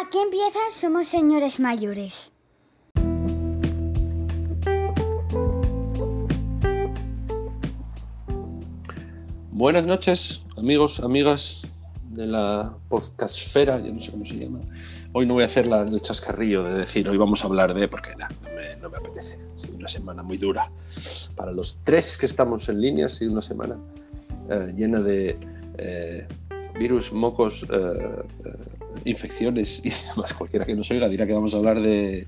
Aquí empieza Somos Señores Mayores. Buenas noches, amigos, amigas de la podcastfera, yo no sé cómo se llama. Hoy no voy a hacer la, el chascarrillo de decir hoy vamos a hablar de, porque nah, no, me, apetece. Ha sido una semana muy dura. Para los tres que estamos en línea, ha sido una semana eh, llena de eh, virus, mocos, eh, infecciones y demás. Cualquiera que nos oiga dirá que vamos a hablar de,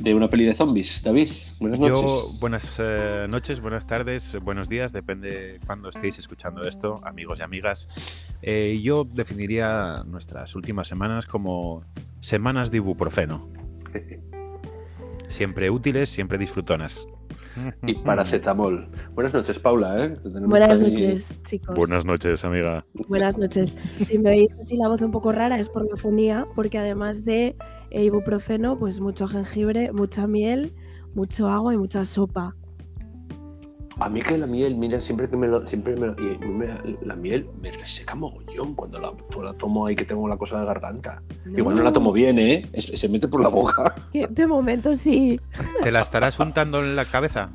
de una peli de zombies. David, buenas noches. Yo, buenas eh, noches, buenas tardes, buenos días, depende cuando estéis escuchando esto, amigos y amigas. Eh, yo definiría nuestras últimas semanas como semanas de ibuprofeno. Siempre útiles, siempre disfrutonas. Y paracetamol. Buenas noches, Paula. ¿eh? Buenas ahí... noches, chicos. Buenas noches, amiga. Buenas noches. Si me oís así la voz un poco rara es por la fonía, porque además de e ibuprofeno, pues mucho jengibre, mucha miel, mucho agua y mucha sopa. A mí que la miel, mira, siempre que me lo. Siempre me, lo, y me la miel me reseca mogollón cuando la, la, tomo ahí que tengo la cosa de garganta. No. Igual no la tomo bien, ¿eh? Es, se mete por la boca. De momento sí. ¿Te la estarás untando en la cabeza?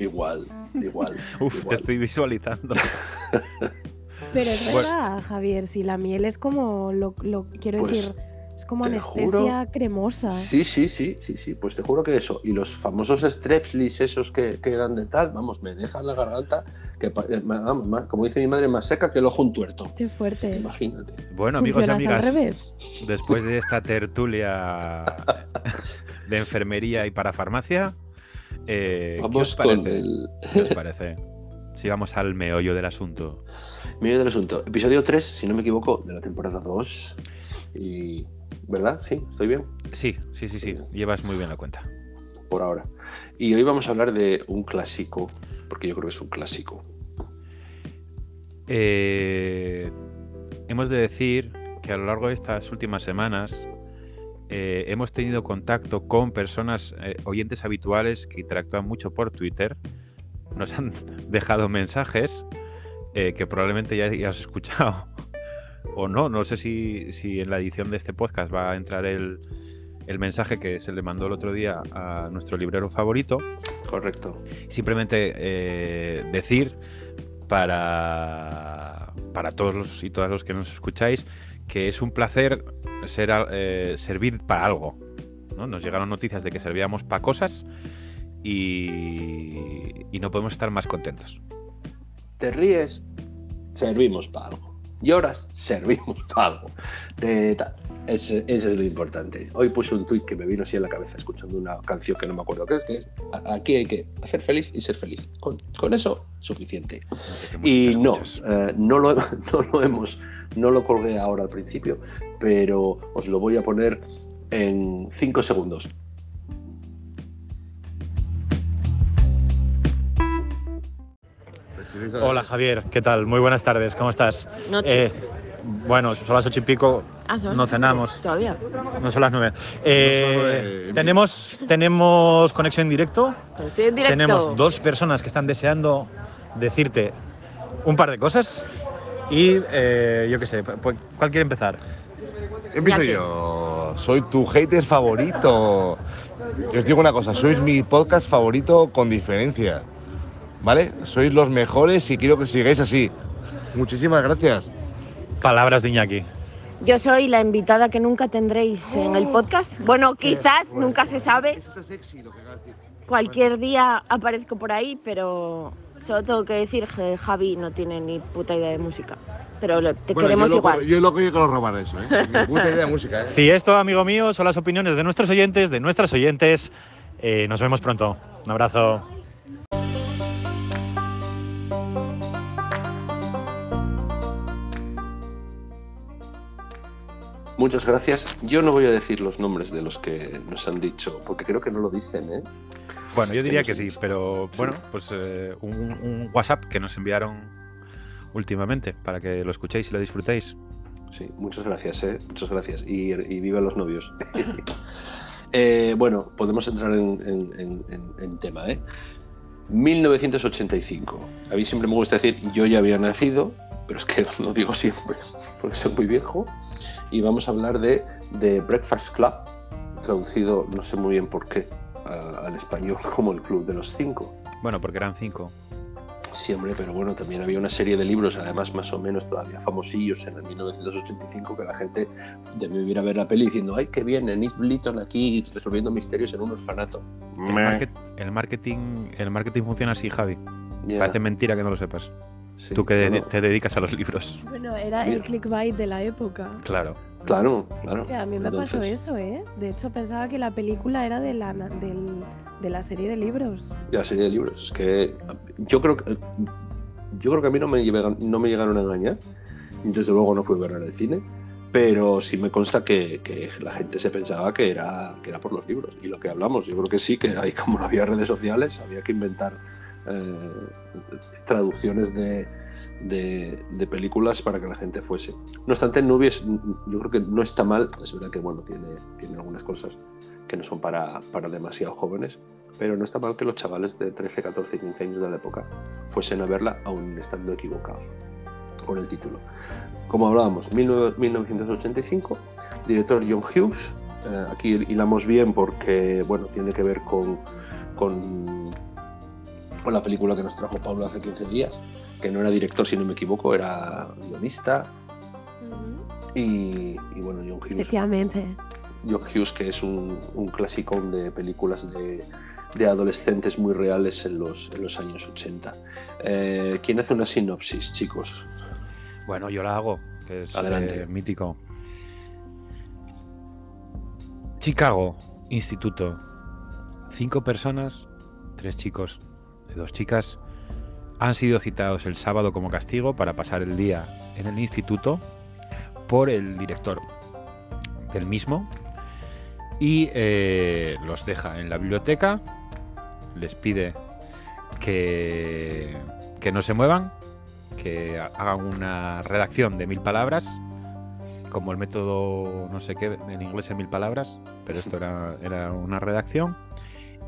Igual, igual. Uf, igual. te estoy visualizando. Pero es verdad, bueno. Javier, si la miel es como lo, lo quiero pues, decir como anestesia juro, cremosa. Sí, sí, sí, sí, sí. Pues te juro que eso. Y los famosos strepsils esos que, que eran de tal, vamos, me dejan la garganta, que vamos, como dice mi madre, más seca que el ojo un tuerto. Qué fuerte. Que imagínate. Bueno, amigos y amigas, después de esta tertulia de enfermería y parafarmacia, eh, vamos ¿qué os con parece? el. ¿Qué os parece? Sigamos al meollo del asunto. Meollo del asunto. Episodio 3, si no me equivoco, de la temporada 2. Y ¿Verdad? ¿Sí? ¿Estoy bien? Sí, sí, sí, sí. Llevas muy bien la cuenta. Por ahora. Y hoy vamos a hablar de un clásico, porque yo creo que es un clásico. Eh, hemos de decir que a lo largo de estas últimas semanas eh, hemos tenido contacto con personas, eh, oyentes habituales que interactúan mucho por Twitter. Nos han dejado mensajes eh, que probablemente ya, ya has escuchado o no. No sé si, si, en la edición de este podcast va a entrar el, el, mensaje que se le mandó el otro día a nuestro librero favorito. Correcto. Simplemente eh, decir para, para todos los y todas los que nos escucháis que es un placer ser, eh, servir para algo. ¿no? Nos llegaron noticias de que servíamos para cosas y, y no podemos estar más contentos. ¿Te ríes? Servimos para algo lloras, servimos algo. Ese, ese, es lo importante. Hoy puse un tuit que me vino así en la cabeza escuchando una canción que no me acuerdo qué es, que es aquí hay que hacer feliz y ser feliz. Con, con eso, suficiente. Y no, eh, no, lo, no lo hemos, no lo colgué ahora al principio, pero os lo voy a poner en 5 segundos. Hola Javier, ¿qué tal? Muy buenas tardes, ¿cómo estás? Noches. Eh, bueno, son las ocho y pico, ah, ¿son? no cenamos. Todavía. No son las nueve. Eh, tenemos, tenemos conexión en directo. Estoy en directo. Tenemos dos personas que están deseando decirte un par de cosas. Y eh, yo qué sé, ¿cuál quiere empezar? Empiezo yo. Soy tu hater favorito. Os digo una cosa, sois mi podcast favorito con diferencia. ¿Vale? Sois los mejores y quiero que sigáis así. Muchísimas gracias. Palabras de Iñaki. Yo soy la invitada que nunca tendréis en el podcast. Bueno, quizás, bueno, nunca se sabe. Sexy, lo que Cualquier día aparezco por ahí, pero solo tengo que decir que Javi no tiene ni puta idea de música. Pero te bueno, queremos yo igual. Lo, yo lo que quiero robar eso, ¿eh? Ni puta idea de música, ¿eh? Si esto, amigo mío, son las opiniones de nuestros oyentes, de nuestras oyentes. Eh, nos vemos pronto. Un abrazo. Muchas gracias. Yo no voy a decir los nombres de los que nos han dicho, porque creo que no lo dicen, ¿eh? Bueno, yo diría que sí, pero bueno, pues eh, un, un, WhatsApp que nos enviaron últimamente para que lo escuchéis y lo disfrutéis. Sí, muchas gracias, ¿eh? Muchas gracias. Y, y viva los novios. eh, bueno, podemos entrar en, en, en, en tema, ¿eh? 1985. A mí siempre me gusta decir, yo ya había nacido, pero es que lo digo siempre, porque soy muy viejo. Y vamos a hablar de, de Breakfast Club, traducido no sé muy bien por qué a- al español como el Club de los Cinco. Bueno, porque eran cinco. Siempre, pero bueno, también había una serie de libros, además más o menos todavía famosillos en el 1985, que la gente debió ir a ver la peli diciendo, ay, qué bien, Enid Blyton aquí resolviendo misterios en un orfanato. El, market- el marketing, el marketing funciona así, Javi. Parece mentira que no lo sepas. Sí, Tú que te dedicas a los libros. Bueno, era Mira. el clickbait de la época. Claro. Claro, claro. Que a mí me pasó Entonces, eso, ¿eh? De hecho, pensaba que la película era de la, del- de la serie de libros. De la serie de libros. Es que yo creo que yo creo que a mí no me, llegan- no me llegaron a engañar. Desde luego no fui a verla en el cine. Pero sí me consta que, que la gente se pensaba que era, que era por los libros. Y lo que hablamos, yo creo que sí, que hay, como no había redes sociales, había que inventar eh, traducciones de, de- de películas para que la gente fuese. No obstante, Nubes, yo creo que no está mal. Es verdad que bueno, tiene, tiene algunas cosas que no son para, para demasiado jóvenes, pero no está mal que los chavales de 13, 14 y 15 años de la época fuesen a verla aún estando equivocados con el título. Como hablábamos, 19- 1985, director John Hughes. eh, aquí hilamos bien porque bueno, tiene que ver con, con, con la película que nos trajo Pablo hace 15 días, que no era director, si no me equivoco, era guionista. Y, y bueno, John Hughes Efectivamente. John Hughes, que es un, un clasicón de películas de, de adolescentes muy reales en los, en los años 80. Eh, ¿Quién hace una sinopsis, chicos? Bueno, yo la hago, que es Adelante. eh, mítico. Chicago, instituto. Cinco personas, tres chicos dos chicas, han sido citados el sábado como castigo para pasar el día en el instituto por el director del mismo y eh, los deja en la biblioteca, les pide que, que no se muevan, que ha- hagan una redacción de mil palabras, como el método no sé qué en inglés en mil palabras, pero esto era, era una redacción,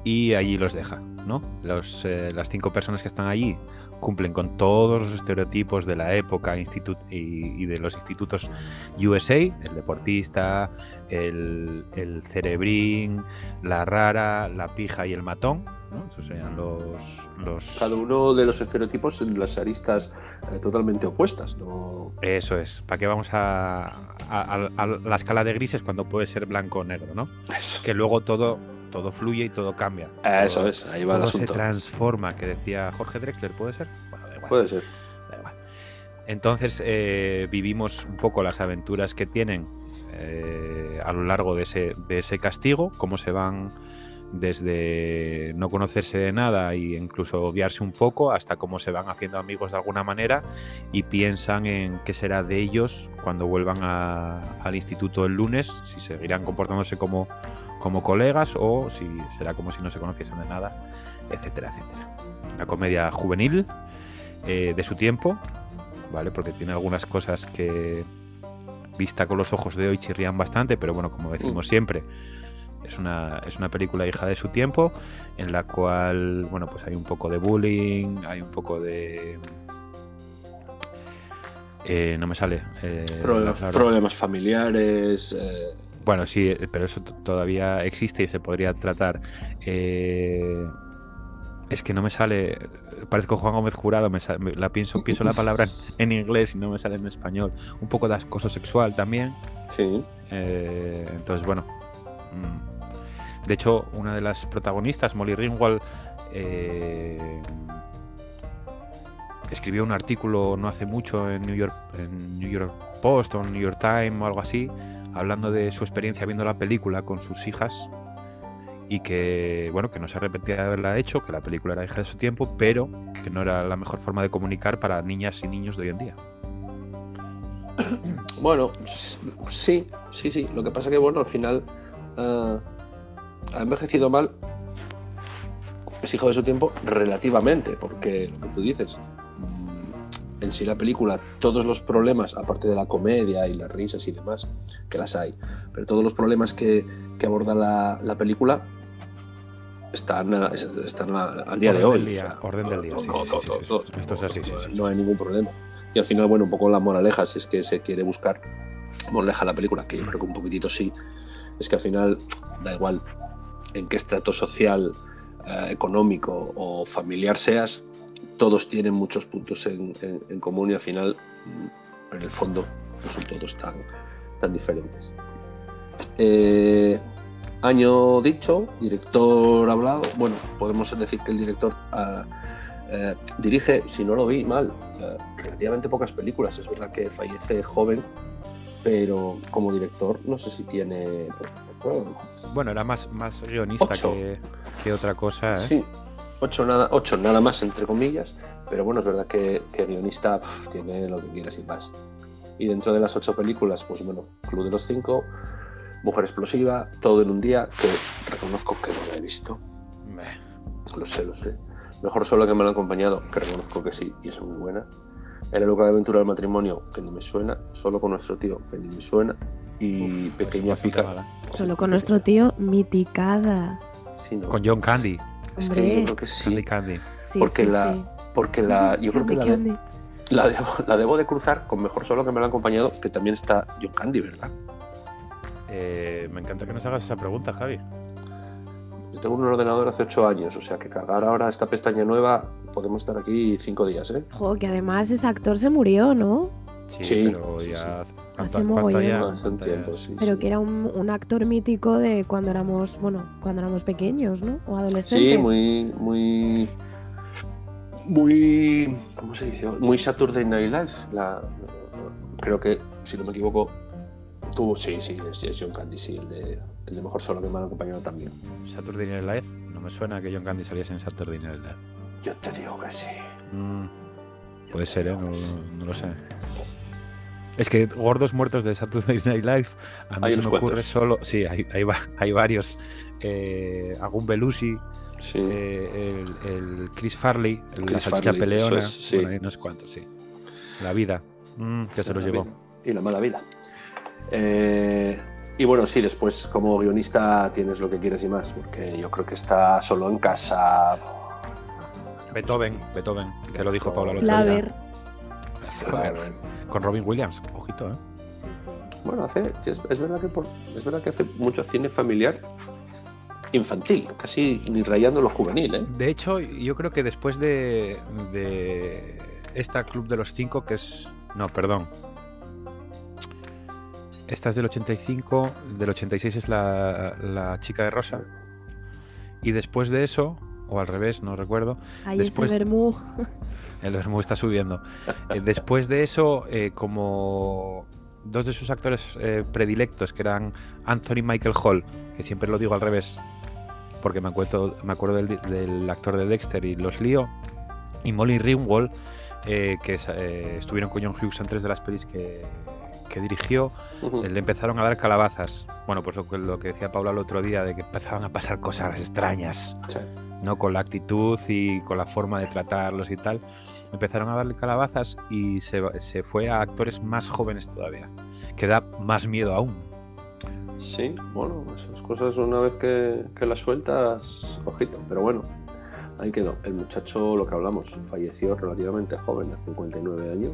y allí los deja, ¿no? Los, eh, las cinco personas que están allí cumplen con todos los estereotipos de la época institut- y, y de los institutos USA, el deportista, el, el cerebrín, la rara, la pija y el matón, ¿no? Esos serían los... los... Cada uno de los estereotipos en las aristas eh, totalmente opuestas. ¿no? Eso es. ¿Para qué vamos a, a- a- a la escala de grises cuando puede ser blanco o negro, no? Eso, Que luego todo, todo fluye y todo cambia. Eso Todo- es, ahí va el todo se asunto. transforma, que decía Jorge Drexler, ¿puede ser? Bueno, da igual, Puede ser. da igual. Entonces eh, vivimos un poco las aventuras que tienen eh, a lo largo de ese, de ese castigo, cómo se van desde no conocerse de nada e incluso odiarse un poco hasta cómo se van haciendo amigos de alguna manera y piensan en qué será de ellos cuando vuelvan a- al instituto el lunes, si seguirán comportándose como, como colegas o si será como si no se conociesen de nada, etcétera, etcétera. Una comedia juvenil eh, de su tiempo, ¿vale? Porque tiene algunas cosas que vista con los ojos de hoy chirrían bastante, pero bueno, como decimos siempre, es una, es una película hija de su tiempo, en la cual, bueno, pues hay un poco de bullying, hay un poco de... eh, no me sale. eh, problemas familiares. eh, Bueno, sí, eh, pero eso todavía existe y se podría tratar. Eh, es que no me sale. Parezco Juan Gómez Jurado, me sa- me- la pienso, pienso la palabra en, en inglés y no me sale en español. Un poco de acoso sexual también. sí. eh, entonces, bueno. mm, De hecho, una de las protagonistas, Molly Ringwald, eh, escribió un artículo no hace mucho en New York, en New York Post o en New York Times o algo así, hablando de su experiencia viendo la película con sus hijas y que bueno que no se arrepentía de haberla hecho, que la película era hija de su tiempo, pero que no era la mejor forma de comunicar para niñas y niños de hoy en día. Bueno, sí, sí, sí. Lo que pasa que, bueno, al final eh, ha envejecido mal. Es hijo de su tiempo relativamente, porque lo que tú dices, en sí la película, todos los problemas, aparte de la comedia y las risas y demás, que las hay, pero todos los problemas que, que aborda la, la película están, están al día de hoy. del día, o sea, orden del día, no, sí, no, sí, no, sí, no, sí. Esto es así, sí, sí, no hay ningún problema. Y al final, bueno, un poco la moraleja, si es que se quiere buscar moraleja la película, que yo creo que un poquitito sí, es que al final da igual en qué estrato social, eh, económico o familiar seas, todos tienen muchos puntos en, en- en común y al final, mm, en el fondo, no son todos tan, tan diferentes. Eh, año dicho, director hablado. Bueno, podemos decir que el director eh, dirige, si no lo vi mal, eh, relativamente pocas películas. Es verdad que fallece joven, pero como director no sé si tiene. Bueno, era más, más guionista que otra cosa, ¿eh? Sí, ocho nada, ocho nada más entre comillas, pero bueno, es verdad que, que guionista tiene lo que quieras y más. Y dentro de las ocho películas, pues bueno, Club de los Cinco, Mujer Explosiva, Todo en un día, que reconozco que no la he visto, Meh. lo sé, lo sé. Mejor solo que me lo han acompañado, que reconozco que sí, y es muy buena. El loca de aventura del matrimonio, que ni me suena, solo con nuestro tío, que ni me suena, y Pequeña bastante Pica. mala. Solo con nuestro tío, miticada. Sí, ¿no? Con John Candy. Es que yo creo que sí, Candy Candy. Sí, Porque sí, la- sí. porque la, yo creo que la. La debo, la debo de cruzar con Mejor Solo que me lo han acompañado, que también está John Candy, ¿verdad? Eh, me encanta que nos hagas esa pregunta, Javi. Yo tengo un ordenador hace ocho años, o sea que cargar ahora esta pestaña nueva podemos estar aquí cinco días, ¿eh? Jo, que además ese actor se murió, ¿no? Sí, Sí, pero sí, ya. Hace tiempo, sí. Pero sí. que era un, un actor mítico de cuando éramos, bueno, cuando éramos pequeños, ¿no? O adolescentes. Sí, muy, muy, muy, ¿cómo se dice? Muy Saturday Night Live. La, creo que, si no me equivoco, tuvo, sí, sí, es, es John Candy, sí, el de, el de Mejor Solo que me han acompañado también. Saturday Night Live. No me suena que John Candy saliese en Saturday Night Live. Yo te digo que sí. Mm, puede ser, ¿eh? No, no lo sé. Es que gordos muertos de Saturday Night Live, a mí se me ocurre solo. Sí, hay, hay, va- hay varios. Eh, Agun Belushi, Sí. eh, el, el Chris Farley, el Chris la Farley, peleona. es, sí. bueno, hay unos cuantos, sí. La vida, mm, que se los llevó. vida Y la mala vida. Eh, y bueno, sí, después como guionista tienes lo que quieres y más, porque yo creo que está solo en casa. Beethoven, Beethoven, que lo dijo Paula. Flaver. Flaver. Con Robin Williams, ojito, ¿eh? Bueno, hace, es, es verdad que por- es verdad que hace mucho cine familiar infantil, casi ni rayando lo juvenil, ¿eh? De hecho, yo creo que después de, de esta Club de los Cinco, que es... No, perdón. Esta es del 85, del 86 es la, la chica de rosa. Y después de eso, o al revés, no recuerdo, Ahí Después- ese vermú. el Bermú está subiendo. Eh, después de eso, eh, como dos de sus actores eh, predilectos, que eran Anthony Michael Hall, que siempre lo digo al revés, porque me acuerdo, me acuerdo del, del actor de Dexter y los lío, y Molly Ringwald, eh, que es, eh, estuvieron con John Hughes en tres de las pelis que, que dirigió, le empezaron a dar calabazas. Bueno, pues lo que, lo que decía Paula el otro día, de que empezaban a pasar cosas extrañas. Sí. ¿No? Con la actitud y con la forma de tratarlos y tal. Empezaron a darle calabazas y se, se fue a actores más jóvenes todavía, que da más miedo aún. Sí, bueno, esas cosas una vez que, las sueltas, ojito, pero bueno, ahí quedó. El muchacho, lo que hablamos, falleció relativamente joven, de 59 años.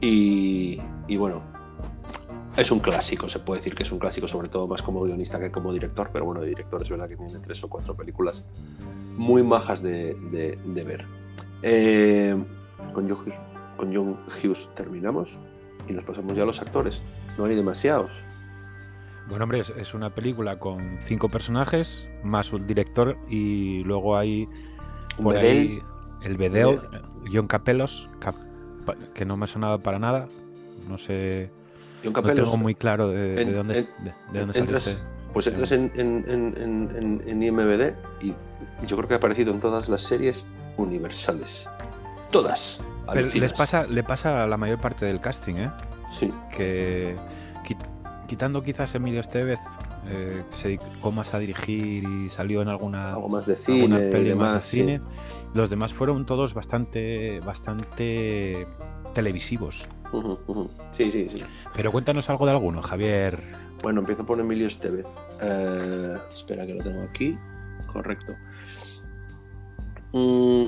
Y bueno, es un clásico, se puede decir que es un clásico, sobre todo más como guionista que como director, pero bueno, de director es verdad que tiene tres o cuatro películas muy majas de, de- de ver. Eh, con, John Hughes, con John Hughes terminamos y nos pasamos ya a los actores. No hay demasiados. Bueno, hombre, es, una película con cinco personajes, más un director y luego hay por Bedell, ahí el Bedell, John Capelos, Cap- que no me sonaba para nada. No sé, John no tengo muy claro de, de en- dónde, en- de, de dónde salió entras, este. pues entras en, en, en, en, en- en IMBD y yo creo que ha aparecido en todas las series universales. Todas. Pero les pasa, le pasa a la mayor parte del casting, ¿eh? Sí, que qui- quitando quizás Emilio Estevez, eh, que se dedicó más a dirigir y salió en alguna, algo más de cine. peli más de demás, sí. cine, los demás fueron todos bastante, bastante televisivos. Sí, sí, sí. Pero cuéntanos algo de alguno, Javier. Bueno, empiezo por Emilio Estevez. Eh, espera que lo tengo aquí. Correcto. Mm,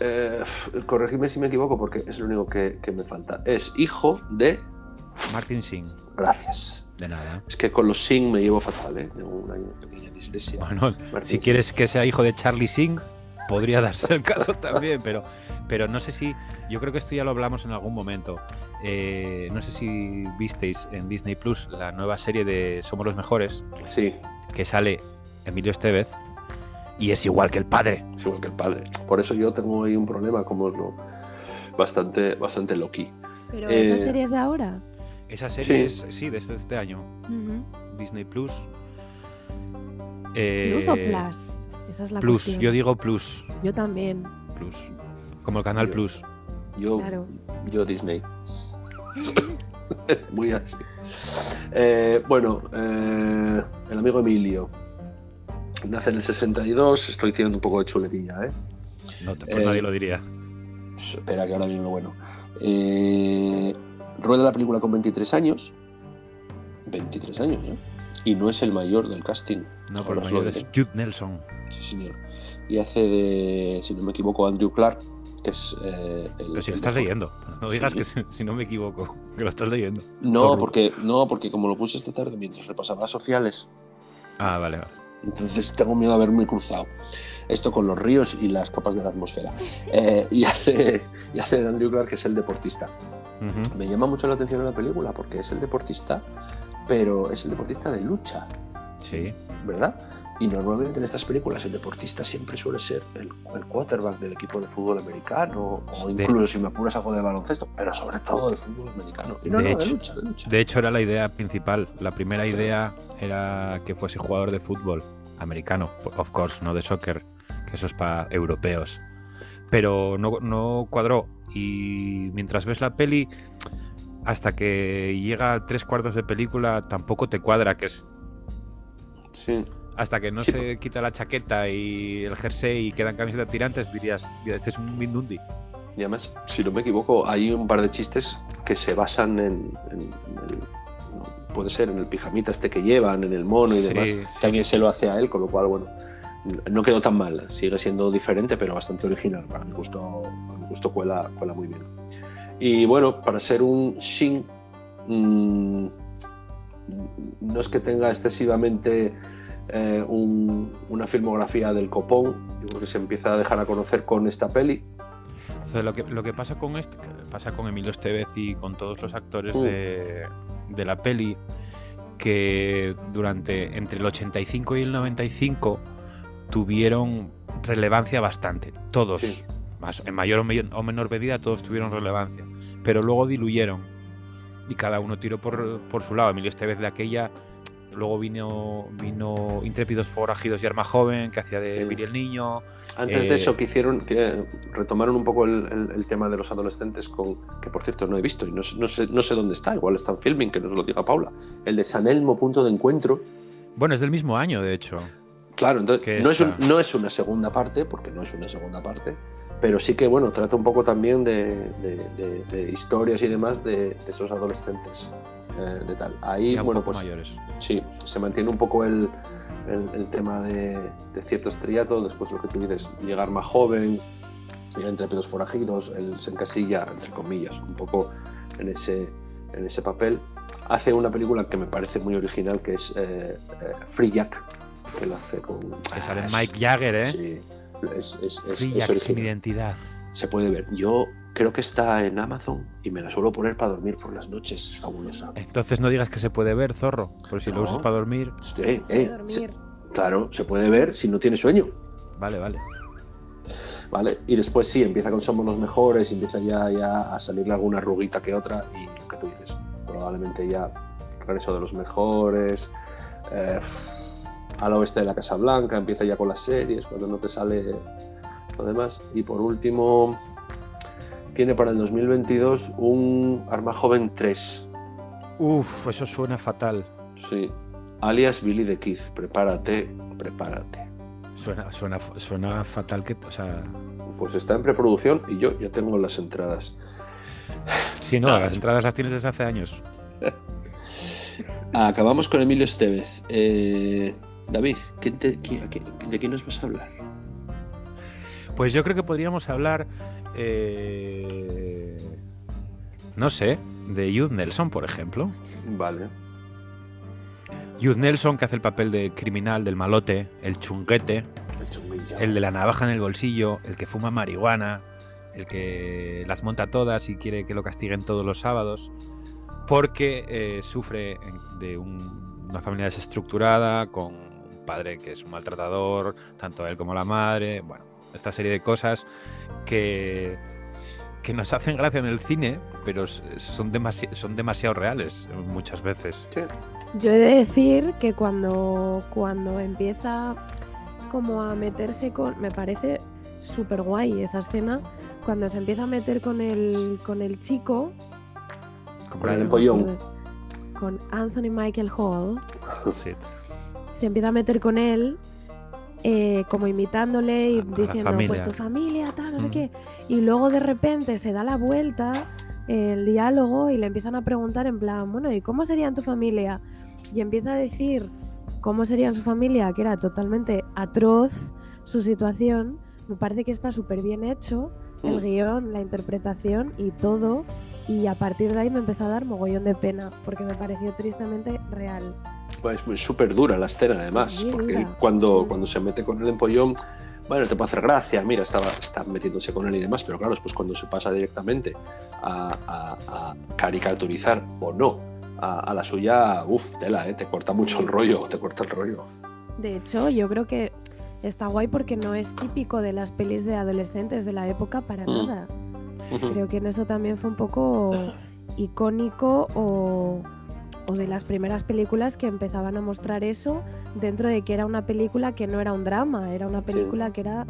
eh, corregidme si me equivoco porque es lo único que, que me falta. Es hijo de. Martin Singh. Gracias. De nada. Es que con los Singh me llevo fatal, ¿eh? Tengo una pequeña dislexia. Bueno, Martin si Singh. quieres que sea hijo de Charlie Singh, podría darse el caso también, pero, pero no sé si. Yo creo que esto ya lo hablamos en algún momento. Eh, no sé si visteis en Disney Plus la nueva serie de Somos los Mejores, Sí, que sale Emilio Estevez y es igual que el padre. es igual que el padre. Por eso yo tengo ahí un problema, como os lo. Bastante, bastante loqui. Pero Eh, esa serie es de ahora. Esa serie Sí. es, sí, desde este año. Ujú. Disney Plus. ¿Plus o Eh, Plus? Esa es la Plus, cuestión. yo digo Plus. Yo también. Plus. Como el canal Yo- Plus. Yo, Claro. yo Disney. Muy así. Eh, bueno, eh, el amigo Emilio. Nace en el 62, estoy tirando un poco de chuletilla, ¿eh? No, pues Eh, nadie lo diría. Pss, Espera, que ahora viene lo bueno. Eh, rueda la película con 23 años. 23 años, ¿eh? Y no es el mayor del casting. No, por os lo mayor es. Jude Nelson. Sí, señor. Y hace de, si no me equivoco, Andrew Clark, que es eh, el. Pero si el estás leyendo. No digas Sí. que si, si no me equivoco, que lo estás leyendo. No, porque, no, porque como lo puse esta tarde mientras repasaba sociales, Ah, vale, vale. entonces tengo miedo de haberme cruzado. Esto con los ríos y las capas de la atmósfera. Eh, y, hace, y hace Andrew Clark, que es el deportista. Me llama mucho la atención en la película porque es el deportista, pero es el deportista de lucha, Sí. ¿verdad? Y normalmente en estas películas el deportista siempre suele ser el, el quarterback del equipo de fútbol americano, o De- incluso si me apuras algo de baloncesto, pero sobre todo del fútbol americano. Y no, De no, de hecho- lucha, de lucha. De hecho, era la idea principal. La primera idea era que fuese jugador de fútbol americano, of course, no de soccer, que eso es para europeos. Pero no, no cuadró. Y mientras ves la peli, hasta que llega a tres cuartos de película, tampoco te cuadra, que es Sí. Hasta que no Sí, se quita la chaqueta y el jersey y quedan camisetas tirantes, dirías, "Mira, este es un Mindundi. Y además, si no me equivoco, hay un par de chistes que se basan en, en el, no, puede ser en el pijamita este que llevan, en el mono y Sí, demás. sí, También se lo hace a él, con lo cual, bueno, no quedó tan mal. Sigue siendo diferente, pero bastante original. Para mi gusto, para mi gusto cuela, cuela muy bien. Y bueno, para ser un Shin, mm, no es que tenga excesivamente eh, un- una filmografía del copón. Yo creo que se empieza a dejar a conocer con esta peli. Entonces, lo que, lo que pasa con este, pasa con Emilio Estevez y con todos los actores Mm. de, de la peli, que durante entre el 85 y el 95 tuvieron relevancia bastante. Todos, Sí. más, en mayor o menor medida, todos tuvieron relevancia. Pero luego diluyeron y cada uno tiró por, por su lado. Emilio Estevez de aquella. Luego vino, vino Intrépidos Forajidos y Arma Joven, que hacía de Sí. Viri el Niño. Antes Eh, de eso, que hicieron, que retomaron un poco el, el- el tema de los adolescentes, con que por cierto no he visto y no, sé- no sé, no sé dónde está, igual está en filming, que nos lo diga Paula. El de San Elmo, punto de encuentro. Bueno, es del mismo año, de hecho. Claro, entonces no es, un- no es una segunda parte, porque no es una segunda parte, pero sí que bueno, trata un poco también de, de- de- de historias y demás de, de esos adolescentes. Eh, de tal. Ahí, bueno, pues mayores. Sí, se mantiene un poco el, el- el tema de, de cierto estrellato, después lo que tú dices, llegar más joven, llegar entre pedos forajidos, él se encasilla, entre comillas, un poco en ese, en ese papel. Hace una película que me parece muy original, que es eh, eh, Free Jack, que la hace con... Que sale Ah, Mike Jagger, ¿eh? Sí, es, es, es- Free Jack sin identidad. Se puede ver. Yo creo que está en Amazon y me la suelo poner para dormir por las noches, es fabulosa. Entonces no digas que se puede ver, zorro. Por si lo usas para dormir. Sí, eh, dormir. se- claro, se puede ver si no tiene sueño. Vale, vale. ¿vale? Y después sí, empieza con Somos los Mejores, empieza ya, ya a salirle alguna ruguita que otra, y lo que tú dices, probablemente ya Regreso de los Mejores, eh, al oeste de la Casa Blanca, empieza ya con las series, cuando no te sale lo demás. Y por último, tiene para el 2022 un Arma Joven 3, Uf, eso suena fatal. sí, alias Billy the Kid, prepárate, prepárate. Suena, suena, suena fatal que. O sea. Pues está en preproducción y yo ya tengo las entradas. Sí, no, Nada. las entradas las tienes desde hace años. Acabamos con Emilio Estevez. Eh, David, ¿quién te- quién- ¿de quién nos vas a hablar? Pues yo creo que podríamos hablar, eh, no sé, de Youth Nelson, por ejemplo. Vale. Youth Nelson, que hace el papel de criminal, del malote, el chunguete, El de la navaja en el bolsillo, el que fuma marihuana, el que las monta todas y quiere que lo castiguen todos los sábados, porque eh, sufre de un- una familia desestructurada, con un padre que es un maltratador, tanto él como la madre, bueno, esta serie de cosas que, que nos hacen gracia en el cine, pero son, demasi- son demasiado reales muchas veces. Sí. Yo he de decir que cuando, cuando empieza como a meterse con... Me parece súper guay esa escena. Cuando se empieza a meter con el, con el chico... Con el acuerdo, Con Anthony Michael Hall. Sí. Se empieza a meter con él eh, como imitándole y diciendo, pues tu familia, tal, no sé Mm. qué. Y luego de repente se da la vuelta el diálogo y le empiezan a preguntar en plan, bueno, ¿y cómo serían tu familia? Y empieza a decir cómo serían su familia, que era totalmente atroz su situación. Me parece que está súper bien hecho el Mm. guion, la interpretación y todo. Y a partir de ahí me empezó a dar mogollón de pena, porque me pareció tristemente real. Pues es súper dura la escena, además. porque cuando, cuando se mete con el empollón, bueno, te puede hacer gracia. Mira, estaba, está metiéndose con él y demás, pero claro, después cuando se pasa directamente a, a- a caricaturizar o no a, a la suya, uff, tela, ¿eh? te corta mucho el rollo, te corta el rollo. De hecho, yo creo que está guay porque no es típico de las pelis de adolescentes de la época para Mm. nada. Creo que en eso también fue un poco icónico o, o de las primeras películas que empezaban a mostrar eso dentro de que era una película que no era un drama, era una película que era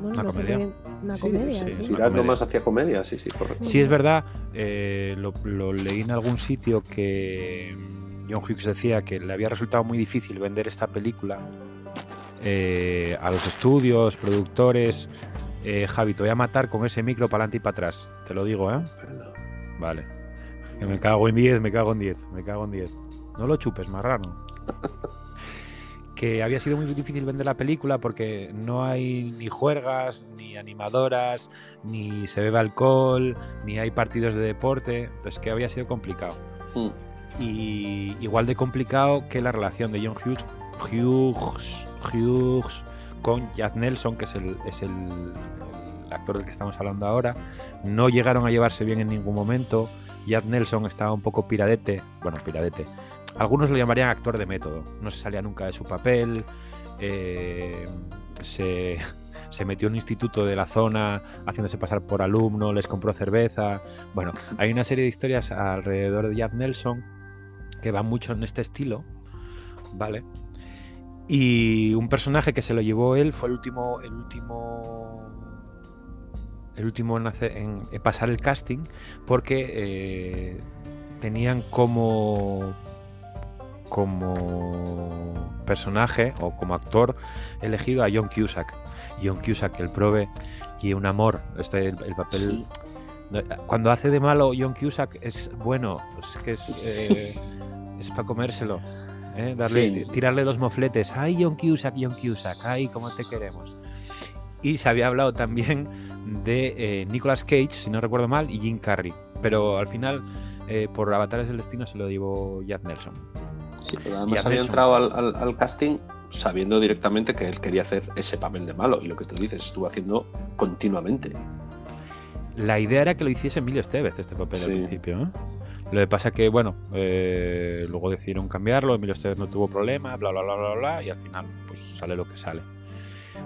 bueno, Una no sé comedia. qué bien- una Sí, comedia, sí, sí. sí. Tirando comedia. más hacia comedia, sí, sí, correcto. Sí, es verdad, eh, lo, lo leí en algún sitio que John Hughes decía que le había resultado muy difícil vender esta película eh, a los estudios, productores. Eh, Javi, te voy a matar con ese micro para adelante y para atrás, te lo digo, ¿eh? Vale. Que me cago en 10, me cago en 10, me cago en 10. No lo chupes, marrano. que había sido muy difícil vender la película porque no hay ni juergas, ni animadoras, ni se bebe alcohol, ni hay partidos de deporte, pues que había sido complicado. Mm. Y igual de complicado que la relación de John Hughes, Hughes, Hughes con Jack Nelson, que es el, es el, el actor del que estamos hablando ahora. No llegaron a llevarse bien en ningún momento. Jack Nelson estaba un poco piradete, bueno, piradete. Algunos lo llamarían actor de método. No se salía nunca de su papel. eh, se, se metió en un instituto de la zona haciéndose pasar por alumno, les compró cerveza. Bueno, hay una serie de historias alrededor de Jack Nelson que van mucho en este estilo, ¿vale? Y un personaje que se lo llevó él fue el último, el último, el último en, hacer- en- en pasar el casting, porque eh, tenían como como personaje o como actor elegido a John Cusack. John Cusack, el prove y un amor. Este el, el papel Sí. cuando hace de malo John Cusack es bueno, es que es, eh, es para comérselo. ¿eh? Darle, Sí. Tirarle los mofletes. Ay, John Cusack, John Cusack, ay, cómo te queremos. Y se había hablado también de eh, Nicolas Cage, si no recuerdo mal, y Jim Carrey. Pero al final, eh, por Avatares del Destino, se lo llevó Jack Nelson. Sí, pero además había Nelson. entrado al, al- al casting sabiendo directamente que él quería hacer ese papel de malo y lo que tú dices estuvo haciendo continuamente. La idea era que lo hiciese Emilio Estevez este papel al principio. ¿eh? Lo que pasa que, bueno, eh, luego decidieron cambiarlo, Emilio Estevez no tuvo problema, bla, bla, bla, bla, bla, y al final pues sale lo que sale.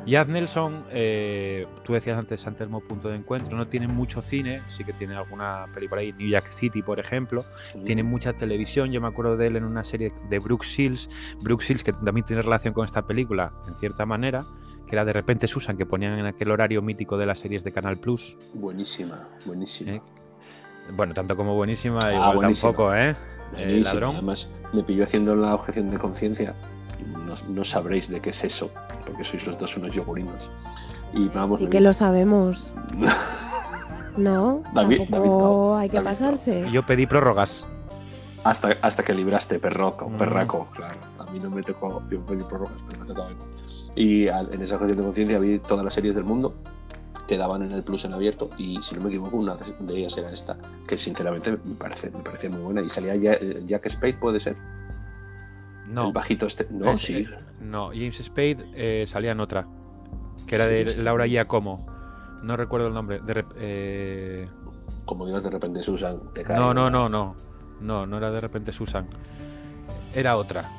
Jazz Nelson, eh, tú decías antes Antelmo Punto de Encuentro, no tiene mucho cine, sí que tiene alguna película ahí, New York City, por ejemplo, tiene mucha televisión, yo me acuerdo de él en una serie de Brooke Shields, Brooke Shields que también tiene relación con esta película, en cierta manera, que era de repente Susan, que ponían en aquel horario mítico de las series de Canal Plus, Buenísima, buenísima. ¿eh? Bueno, tanto como buenísima, Ah, igual buenísima. tampoco, ¿eh? El ladrón. Además, me pilló haciendo la objeción de conciencia. No, no sabréis de qué es eso, porque sois los dos unos yogurinos. Y vamos, Sí que lo sabemos. No, David- no, hay que David no. pasarse. Yo pedí prórrogas. hasta, hasta que libraste, perroco, Mm. perraco, claro. A mí no me tocó, yo pedí prórrogas, pero me tocaba. Y en esa objeción de conciencia vi todas las series del mundo que daban en el Plus en abierto y si no me equivoco una de ellas era esta, que sinceramente me parece, me parecía muy buena y salía Ya- Jack Spade, puede ser, No, el bajito este, no, Es- sí, no, James Spade eh, salía en otra, que era Sí, de sí. Laura Giacomo. No recuerdo el nombre. De eh, como digas de repente Susan, te cae. No, no, no, no. No, no era de repente Susan. Era otra.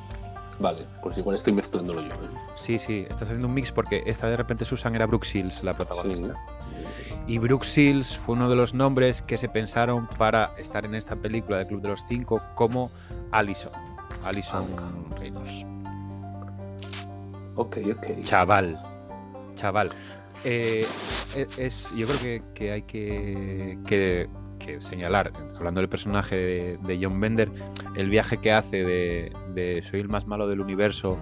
Vale, pues igual estoy mezclándolo yo. ¿eh? Sí, sí, estás haciendo un mix porque esta de repente Susan era Brooke Shields, la Sí. protagonista. Y Brooke Shields fue uno de los nombres que se pensaron para estar en esta película de Club de los Cinco como Allison. Allison Reynolds. Ok, ok. Chaval. Chaval. Eh, e- es, yo creo que, que hay que, que- que señalar, hablando del personaje de, de John Bender, el viaje que hace de, de soy el más malo del universo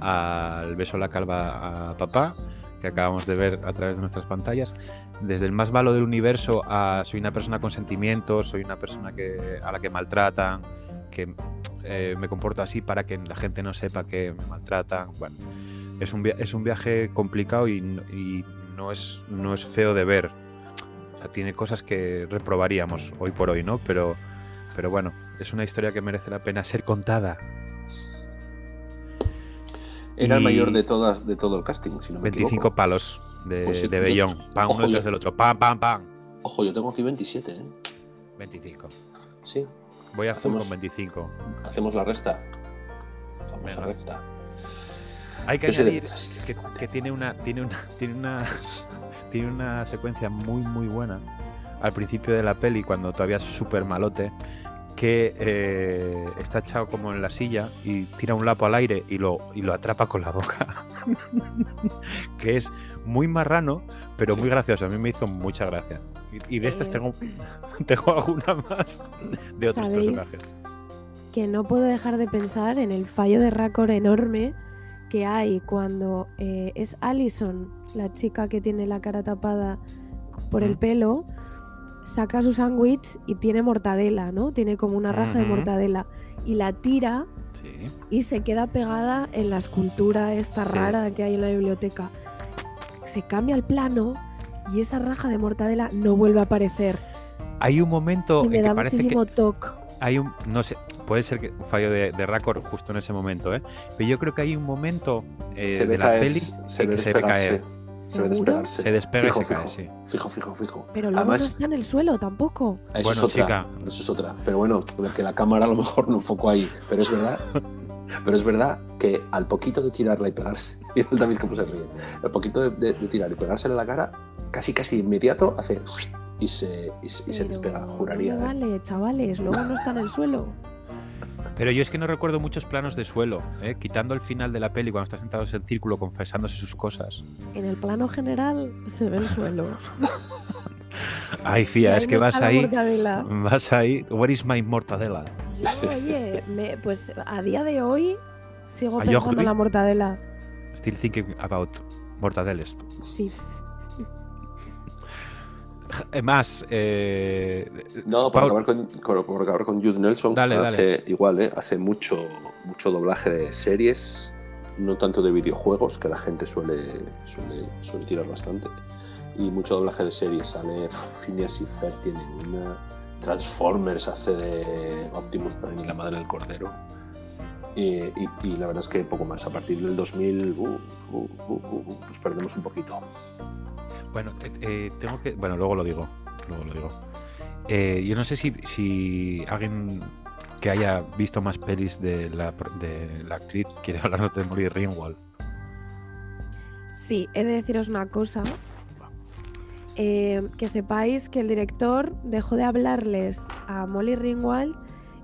al beso a la calva a papá, que acabamos de ver a través de nuestras pantallas, desde el más malo del universo a soy una persona con sentimientos, soy una persona que, a la que maltratan, que eh, me comporto así para que la gente no sepa que me maltratan. Bueno, es un, via- es un viaje complicado y, y no, es, no es feo de ver. O sea, tiene cosas que reprobaríamos hoy por hoy, ¿no? Pero, pero bueno, es una historia que merece la pena ser contada. Era el mayor de todas, de todo el casting, si no me 25 equivoco. palos de, Pues de Bellón. Pam, ojo, uno detrás yo- del otro. Pam, pam, pam. Ojo, yo tengo aquí 27, ¿eh? 25. Sí, Voy a Hacemos- con 25. hacemos la resta. Famosa Venga. resta. Hay que Yo añadir que, que tiene una tiene una tiene una tiene una secuencia muy muy buena al principio de la peli cuando todavía es súper malote que eh, está echado como en la silla y tira un lapo al aire y lo y lo atrapa con la boca que es muy marrano pero Sí. muy gracioso a mí me hizo mucha gracia y, y de estas tengo tengo alguna más de otros personajes que no puedo dejar de pensar en el fallo de récord enorme que hay cuando eh, es Allison, la chica que tiene la cara tapada por el Mm. pelo, saca su sándwich y tiene mortadela, ¿no? Tiene como una raja de mortadela y la tira sí y se queda pegada en la escultura esta Sí. rara que hay en la biblioteca. Se cambia el plano y esa raja de mortadela no vuelve a aparecer. hay un momento Y en me que da parece que muchísimo toque. hay un, no sé, puede ser que un fallo de, de récord justo en ese momento, ¿eh? Pero yo creo que hay un momento eh, se ve de la caer, peli se en ve que se ve despegarse. caer, Se ve ¿Seguro? despegarse. se despega fijo, y se cae, fijo, sí. fijo, fijo, fijo. Pero luego Además- no está en el suelo tampoco. Eso Bueno, es otra. chica. Eso es otra. Pero bueno, que la cámara a lo mejor no enfocó ahí. Pero es verdad. Pero es verdad que al poquito de tirarla y pegarse, y el David cómo se ríe, al poquito de, de- de tirar y pegársela en la cara, casi casi inmediato hace y se, y, se- y se despega, juraría. ¿eh? vale, chavales, luego no está en el suelo. Pero yo es que no recuerdo muchos planos de suelo, ¿eh? quitando el final de la peli cuando están sentados en círculo confesándose sus cosas. En el plano general se ve el suelo. Ay, Fía, es que vas ahí, mortadela. vas ahí, where is my mortadela? Yo, oye, me- pues a día de hoy sigo ¿A pensando en la mortadela. Still thinking about mortadeles. Sí. Eh, Más, eh, No, por acabar, con, por acabar con Jude Nelson, Dale, hace igual, ¿eh? hace mucho, mucho doblaje de series, no tanto de videojuegos, que la gente suele, suele, suele tirar bastante, y mucho doblaje de series. Sale Phineas y Fer, tiene una Transformers, hace de Optimus Prime y la madre del cordero. Y, y- y la verdad es que poco más. A partir del 2000 uh, uh, uh, uh, uh, nos perdemos un poquito. Bueno, eh, eh, tengo que. Bueno, luego lo digo. Luego lo digo. Eh, yo no sé si, si alguien que haya visto más pelis de la, de la actriz quiere hablarnos de Molly Ringwald. Sí, he de deciros una cosa. Eh, que sepáis que el director dejó de hablarles a Molly Ringwald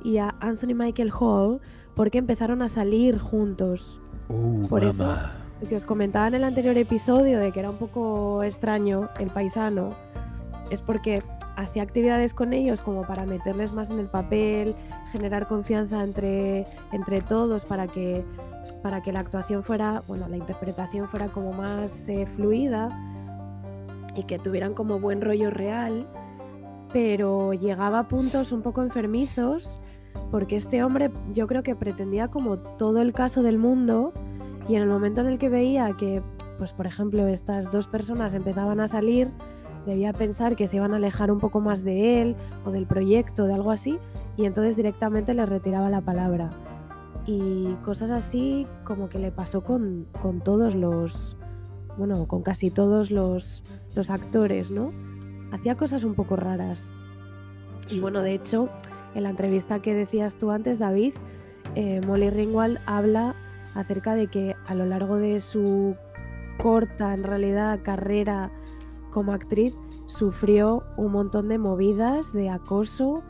y a Anthony Michael Hall porque empezaron a salir juntos. Uh, Por eso- que os comentaba en el anterior episodio de que era un poco extraño el paisano, es porque hacía actividades con ellos como para meterles más en el papel, generar confianza entre, entre todos para que, para que la actuación fuera, bueno, la interpretación fuera como más eh, fluida y que tuvieran como buen rollo real, pero llegaba a puntos un poco enfermizos porque este hombre yo creo que pretendía como todo el caso del mundo y en el momento en el que veía que pues por ejemplo, estas dos personas empezaban a salir, debía pensar que se iban a alejar un poco más de él o del proyecto, de algo así, y entonces directamente le retiraba la palabra. Y cosas así como que le pasó con, con todos los, bueno, con casi todos los, los actores, ¿no? Hacía cosas un poco raras. Y bueno, de hecho, en la entrevista que decías tú antes, David, eh, Molly Ringwald habla acerca de que a lo largo de su corta, en realidad, carrera como actriz, sufrió un montón de movidas, de acoso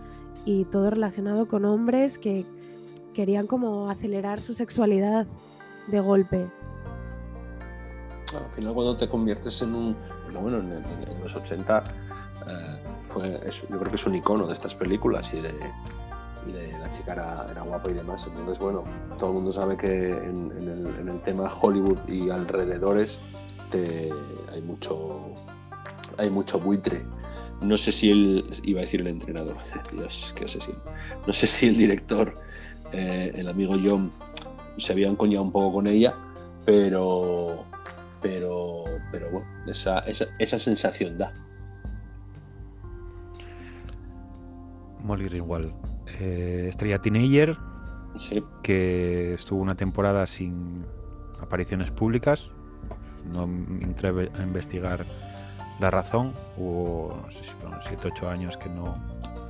y todo relacionado con hombres que querían como acelerar su sexualidad de golpe. Al final cuando te conviertes en un... Bueno, en, los 80 eh, fue, yo creo que es un icono de estas películas y de, y de la chica era, era guapa y demás. Entonces, bueno, todo el mundo sabe que en, el, tema Hollywood y alrededores te- hay mucho hay mucho buitre. No sé si el, iba a decir el entrenador, Dios, qué obsesión. No sé si el director, eh, el amigo John, se había encoñado un poco con ella, pero, pero, pero bueno, esa, esa, esa sensación da. Molly Ringwald. Eh, estrella teenager Sí, que estuvo una temporada sin apariciones públicas. No entré a investigar la razón. Hubo, no sé si fueron 7 8 años que no,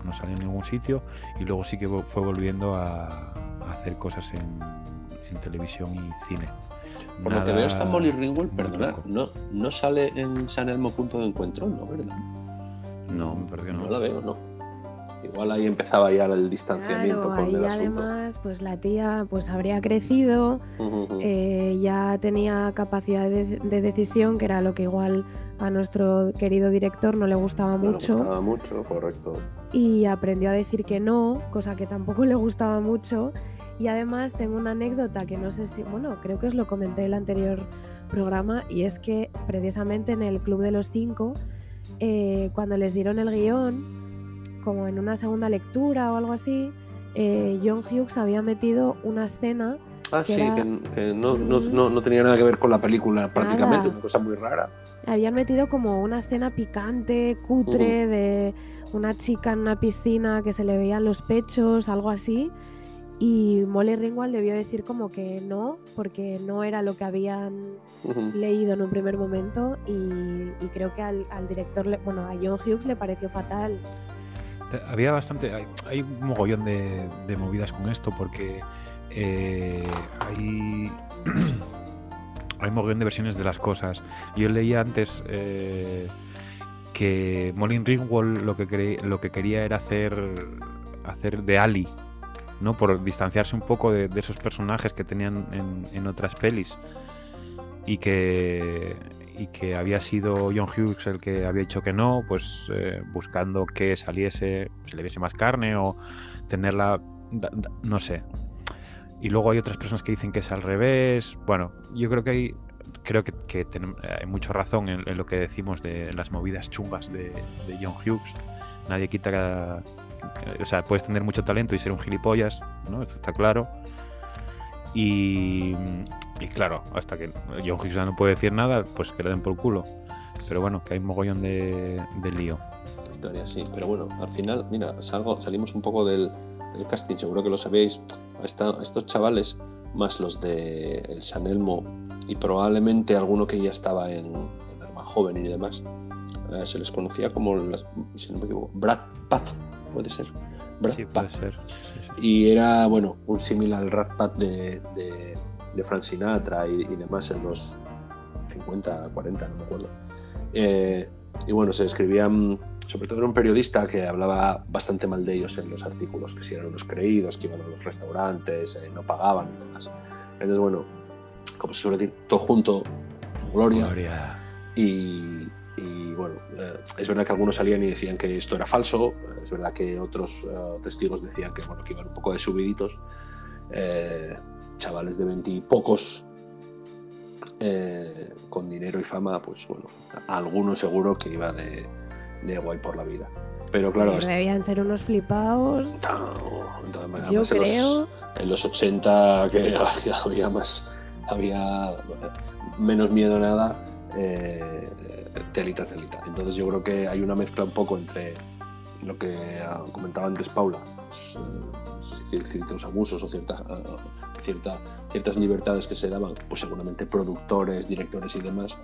no salió en ningún sitio. Y luego sí que fue volviendo a, a hacer cosas en, en televisión y cine. por lo que veo está Molly Ringwald, perdona, no, no sale en San Elmo Punto de Encuentro, ¿no? ¿Verdad? No, me parece que no. No la veo, ¿no? Igual ahí empezaba ya el distanciamiento Claro, con ahí el asunto. además, pues la tía pues habría crecido, Ujú, ujú. eh, ya tenía capacidad de, de decisión, que era lo que igual a nuestro querido director no le gustaba No le mucho, gustaba mucho, correcto. y aprendió a decir que no, cosa que tampoco le gustaba mucho. Y además tengo una anécdota que no sé si, bueno, creo que os lo comenté en el anterior programa, y es que precisamente en el Club de los Cinco, eh, cuando les dieron el guion, como en una segunda lectura o algo así, eh, John Hughes había metido una escena Ah, que sí, era- que, que no, no, no, no tenía nada que ver con la película prácticamente, Nada. una cosa muy rara. habían metido como una escena picante, cutre, de una chica en una piscina que se le veían los pechos, algo así. Y Molly Ringwald debió decir como que no, porque no era lo que habían Ujú. leído en un primer momento. Y, y creo que al, al director, le- bueno, a John Hughes le pareció fatal. Había bastante. Hay, un mogollón de, movidas con esto porque eh, hay. hay un mogollón de versiones de las cosas. Yo leía antes eh, que Molly Ringwald lo que, lo que quería era hacer, hacer de Ali, ¿no? Por distanciarse un poco de, esos personajes que tenían en, en otras pelis. Y que, y que había sido John Hughes el que había dicho que no, pues eh, buscando que saliese, se le viese más carne o tenerla, da- no sé. Y luego hay otras personas que dicen que es al revés. Bueno, yo creo que hay, creo que, hay mucha razón en, lo que decimos de las movidas chungas de, John Hughes. Nadie quita o sea, puedes tener mucho talento y ser un gilipollas, ¿no? Esto está claro. Y, y claro, hasta que John no puede decir nada, pues que le den por culo. Pero bueno, que hay un mogollón de, de lío. historia, sí. Pero bueno, al final, mira, salgo, salimos un poco del, del casting, seguro que lo sabéis. Esta- estos chavales, más los de el San Elmo y probablemente alguno que ya estaba en, en Arma Joven y demás, eh, se les conocía como, las- si no me equivoco, Brad Pat, puede ser. Brad Sí, Pat. puede ser. sí, sí. Y era, bueno, un símil al Rat Pat de, de, de Frank Sinatra y, y demás en los 50, 40, no me acuerdo. Eh, y bueno, se escribían, sobre todo era un periodista que hablaba bastante mal de ellos en los artículos, que si eran unos creídos, que iban a los restaurantes, eh, no pagaban y demás. Entonces, bueno, como se suele decir, todo junto, gloria. Gloria. Y, y, bueno, eh, es verdad que algunos salían y decían que esto era falso, eh, es verdad que otros eh, testigos decían que, bueno, que iban un poco de subiditos, eh, chavales de veintipocos eh, con dinero y fama, pues bueno, a algunos seguro que iba de, de guay por la vida. Pero claro, Pero debían ser unos flipaos. está- no, Yo además en los- creo. en los 80 que había más, había menos miedo a nada, eh, telita, telita. Entonces yo creo que hay una mezcla un poco entre lo que comentaba antes Paula, pues, eh, ciertos abusos o ciertas, cierta- ciertas libertades que se daban, pues seguramente productores, directores y demás,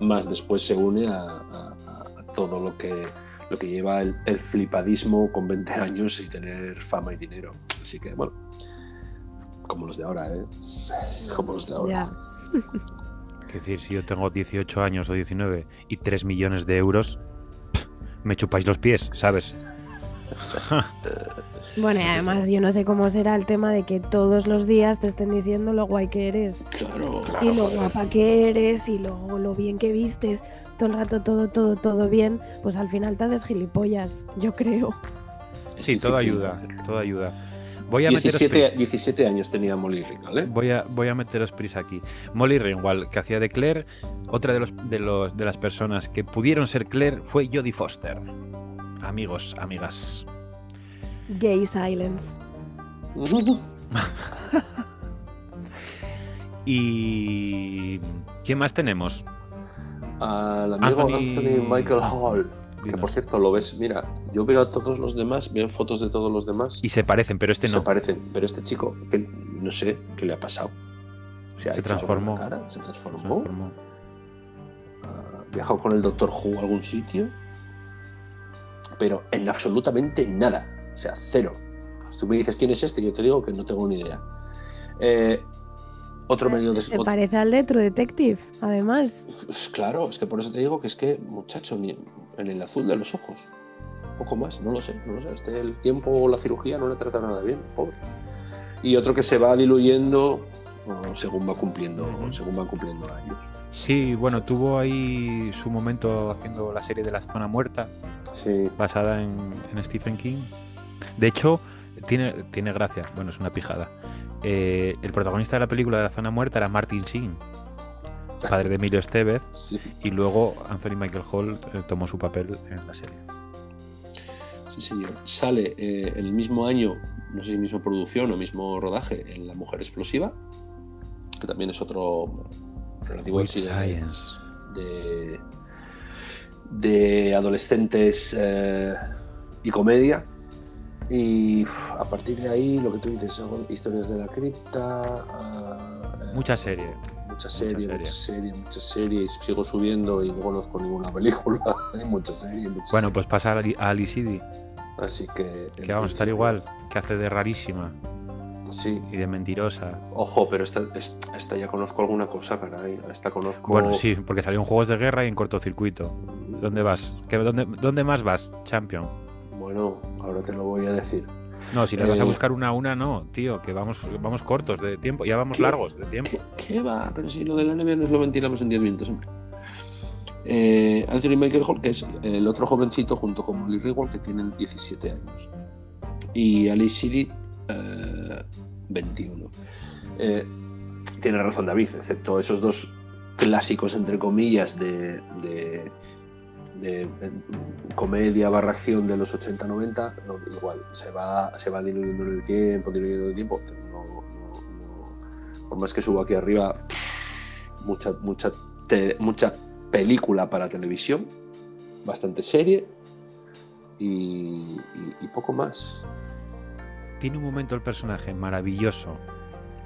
más después se une a, a- a- todo lo que, lo que lleva el, el flipadismo con 20 años y tener fama y dinero. Así que bueno, como los de ahora, ¿eh? Como los de ahora. Ya. Es decir, si yo tengo 18 años o 19 y 3 millones de euros, pff, me chupáis los pies, ¿sabes? Bueno, y además yo no sé cómo será el tema de que todos los días te estén diciendo lo guay que eres. Claro, y lo guapa que eres y lo, lo bien que vistes, todo el rato todo, todo, todo bien, pues al final te haces gilipollas, yo creo. Sí, todo ayuda, todo ayuda. Voy a meteros 17, pri- 17 años tenía Molly Ringwald, ¿eh? Voy a, voy a meteros prisa aquí. Molly Ringwald, que hacía de Claire, otra de, los, de, los, de las personas que pudieron ser Claire fue Jodie Foster. Amigos, amigas. Gay silence. Y... ¿Quién más tenemos? Al amigo Anthony- Anthony, Michael Hall. Que por cierto, lo ves, mira, yo veo a todos los demás, veo fotos de todos los demás Y se parecen, pero este se no. parecen. Pero este chico, que no sé qué le ha pasado. Se, ha Se transformó. cara, se Se transformó. transformó. ha viajado con el Doctor Who a algún sitio. Pero en absolutamente nada. O sea, cero. Si tú me dices quién es este, yo te digo que no tengo ni idea. Eh, otro medio de. Se parece al de True Detective, además. Pues claro, es que por eso te digo que es que, muchacho, ni en el azul de los ojos. Poco más, no lo sé, no lo sé. Este, el tiempo o la cirugía no le trata nada bien, pobre. Y otro que se va diluyendo según va cumpliendo, según van cumpliendo años. Sí, bueno, tuvo ahí su momento haciendo la serie de la zona muerta, Sí, basada en, en Stephen King. De hecho, tiene, tiene gracia, bueno, es una pijada. Eh, el protagonista de la película de la zona muerta era Martin Sheen, padre de Emilio Estevez, sí, y luego Anthony Michael Hall eh, tomó su papel en la serie. sí, señor. Sale eh, el mismo año, no sé si misma producción o mismo rodaje, en La Mujer Explosiva, que también es otro relativo éxito de- de, adolescentes y comedia. Y uf, a partir de ahí, lo que tú dices, son historias de la cripta. ah, eh, Mucha serie. mucha serie, serie. mucha serie, mucha serie. Y sigo subiendo y no conozco ninguna película. Hay mucha serie, mucha Bueno, serie. pues pasa a Ali- a Alice City, Así que. que vamos a estar principio, igual, que hace de rarísima Sí, y de mentirosa. ojo, pero esta, esta, esta ya conozco alguna cosa, caray. Esta conozco. Bueno, sí, porque salió en Juegos de Guerra y en cortocircuito. ¿Dónde vas? ¿Qué- dónde, ¿Dónde más vas, Champion? Bueno, ahora te lo voy a decir. No, si le vas a Eh. buscar una a una, no, tío, que vamos, vamos cortos de tiempo, ya vamos largos de tiempo. ¿Qué, qué va? Pero si lo de la NBA nos lo ventilamos en 10 minutos, hombre. Eh, Anthony Michael Hall, que es el otro jovencito junto con Molly Ringwald, que tienen 17 años. Y Alice City, eh, 21. Eh, tiene razón David, excepto esos dos clásicos, entre comillas, de, de- de, eh, comedia barra acción de los 80-90, no, igual, se va, se va diluyendo en el tiempo, diluyendo en el tiempo. No, por más que subo aquí arriba, mucha, mucha, mucha película para televisión, bastante serie y poco más. Tiene un momento el personaje maravilloso,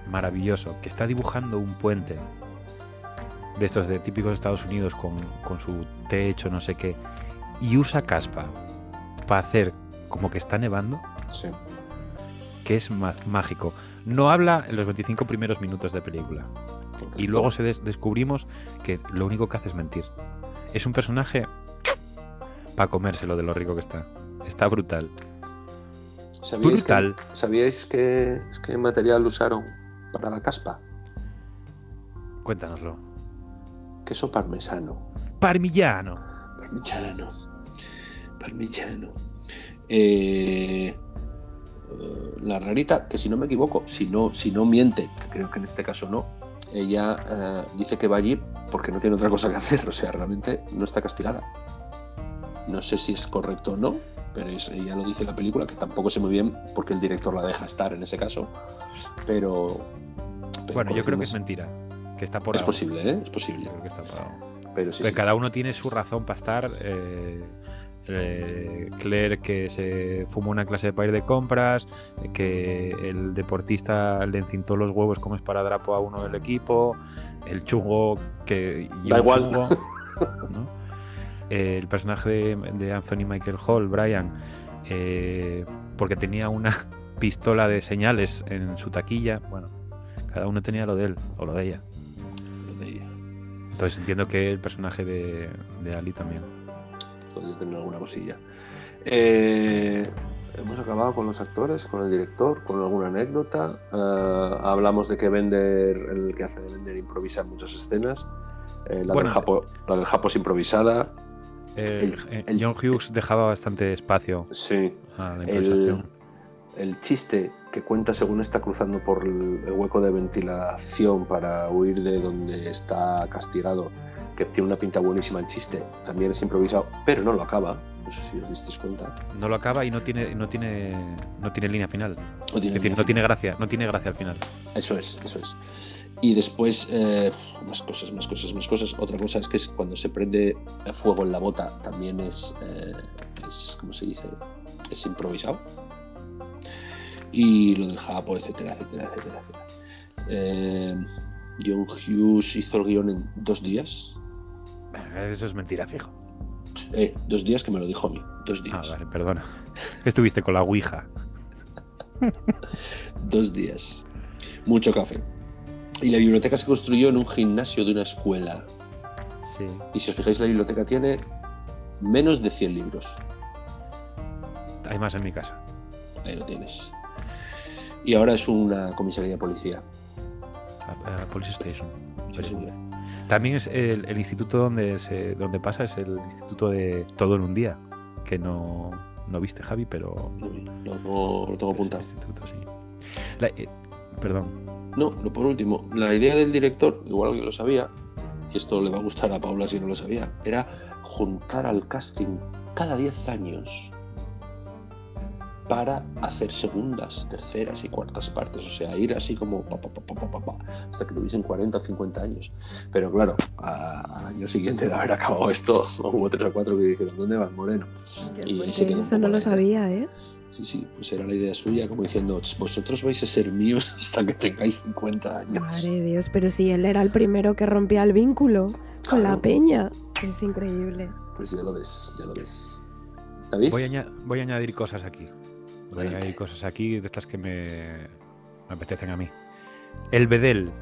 maravilloso, que está dibujando un puente de estos de típicos Estados Unidos con, con su techo, no sé qué, y usa caspa para hacer como que está nevando, Sí. que es mágico. No habla en los 25 primeros minutos de película. Y luego se des- descubrimos que lo único que hace es mentir. Es un personaje para comérselo de lo rico que está. Está brutal. ¿Sabíais que, Brutal. ¿Sabíais que, qué material usaron para la caspa? Cuéntanoslo. Queso parmesano. Parmigiano. Parmigiano. Parmigiano. Eh, eh, la rarita, que si no me equivoco, si no, si no miente, que creo que en este caso no, ella eh, dice que va allí porque no tiene otra cosa que hacer, o sea, realmente no está castigada. No sé si es correcto o no, pero es- ella lo dice en la película, que tampoco sé muy bien porque el director la deja estar en ese caso, pero... pero Bueno, yo creo que es mentira. Que está por Es algo. posible, ¿eh? Es posible. Creo que está por algo. Pero sí, Pero sí. cada uno tiene su razón para estar. eh, eh, Claire que se fumó una clase para ir de compras, que el deportista le encintó los huevos como esparadrapo a uno del equipo, el chungo que... Da igual. chungo, ¿no? Eh, el personaje de, de Anthony Michael Hall, Brian, eh, porque tenía una pistola de señales en su taquilla, bueno, cada uno tenía lo de él o lo de ella. Entonces entiendo que el personaje de, de Ali también. Podría tener alguna cosilla. Eh, hemos acabado con los actores, con el director, con alguna anécdota. Eh, hablamos de que Bender, el que hace de Bender, improvisa en muchas escenas. Eh, la, Bueno, del Japo, la del Japo es improvisada. El, El- el- John Hughes dejaba bastante espacio Sí. a la El, improvisación. el chiste que cuenta según está cruzando por el, hueco de ventilación para huir de donde está castigado, que tiene una pinta buenísima el chiste, también es improvisado, pero no lo acaba. No sé si os disteis cuenta. No lo acaba y no tiene, no tiene, no tiene línea final. No tiene Es decir, no tiene gracia, no tiene gracia al final. Eso es, eso es. Y después, eh, más cosas, más cosas, más cosas. Otra cosa es que es cuando se prende fuego en la bota, también es, eh, es ¿cómo se dice? Es improvisado. Y lo del Japo, etcétera, etcétera, etcétera, etcétera. Eh, John Hughes hizo el guion en dos días. Eso es mentira, fijo. Eh, dos días que me lo dijo a mí. Dos días. Ah, vale, perdona. Estuviste con la Ouija. Dos días. Mucho café. Y la biblioteca se construyó en un gimnasio de una escuela. Sí. Y si os fijáis, la biblioteca tiene menos de 100 libros. Hay más en mi casa. Ahí lo tienes. Y ahora es una comisaría de policía. A- a Police Station. Sí. También es el, el instituto donde se, donde pasa es el instituto de todo en un día. Que no, no viste, Javi, pero. No, no, no lo tengo apuntado. sí. La- eh, perdón. No, lo por último, la idea del director, igual que lo sabía, y esto le va a gustar a Paula si no lo sabía, era juntar al casting cada 10 años para hacer segundas, terceras y cuartas partes. O sea, ir así como pa, pa, pa, pa, pa, pa, pa, hasta que tuviesen 40 o 50 años. Pero claro, a- al año siguiente de haber acabado esto, hubo tres o cuatro que dijeron, ¿dónde vas, Moreno? Y se quedó eso no lo la sabía, ¿eh? Sí, sí, pues era la idea suya, como diciendo, "Ch, vosotros vais a ser míos hasta que tengáis 50 años. Madre de Dios, pero si él era el primero que rompía el vínculo con la Claro. peña. Es increíble. Pues ya lo ves, ya lo ves. ¿David? Voy a, voy a añadir cosas aquí. Adelante. añadir cosas aquí de estas que me, me apetecen a mí. El Bedel.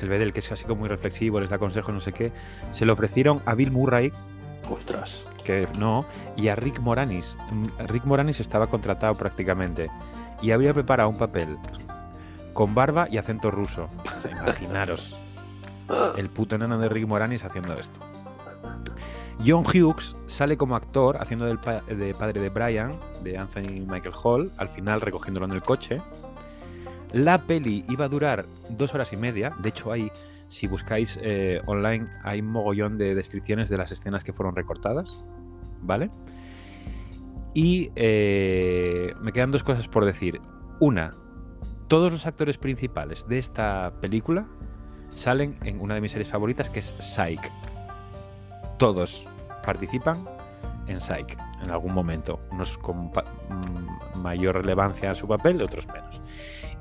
El Bedel, que es así como muy reflexivo, les da consejos, no sé qué. Se lo ofrecieron a Bill Murray, Ostras. que no, y a Rick Moranis. Mm, Rick Moranis estaba contratado prácticamente y había preparado un papel con barba y acento ruso. Imaginaros el puto enano de Rick Moranis haciendo esto. John Hughes sale como actor haciendo de padre de Brian, de Anthony Michael Hall, al final recogiéndolo en el coche. La peli iba a durar dos horas y media. De hecho, hay, si buscáis eh, online, hay mogollón de descripciones de las escenas que fueron recortadas. ¿Vale? Y eh, me quedan dos cosas por decir. Una, todos los actores principales de esta película salen en una de mis series favoritas que es Psych. Todos participan en Psych en algún momento, unos con mm, mayor relevancia a su papel, otros menos.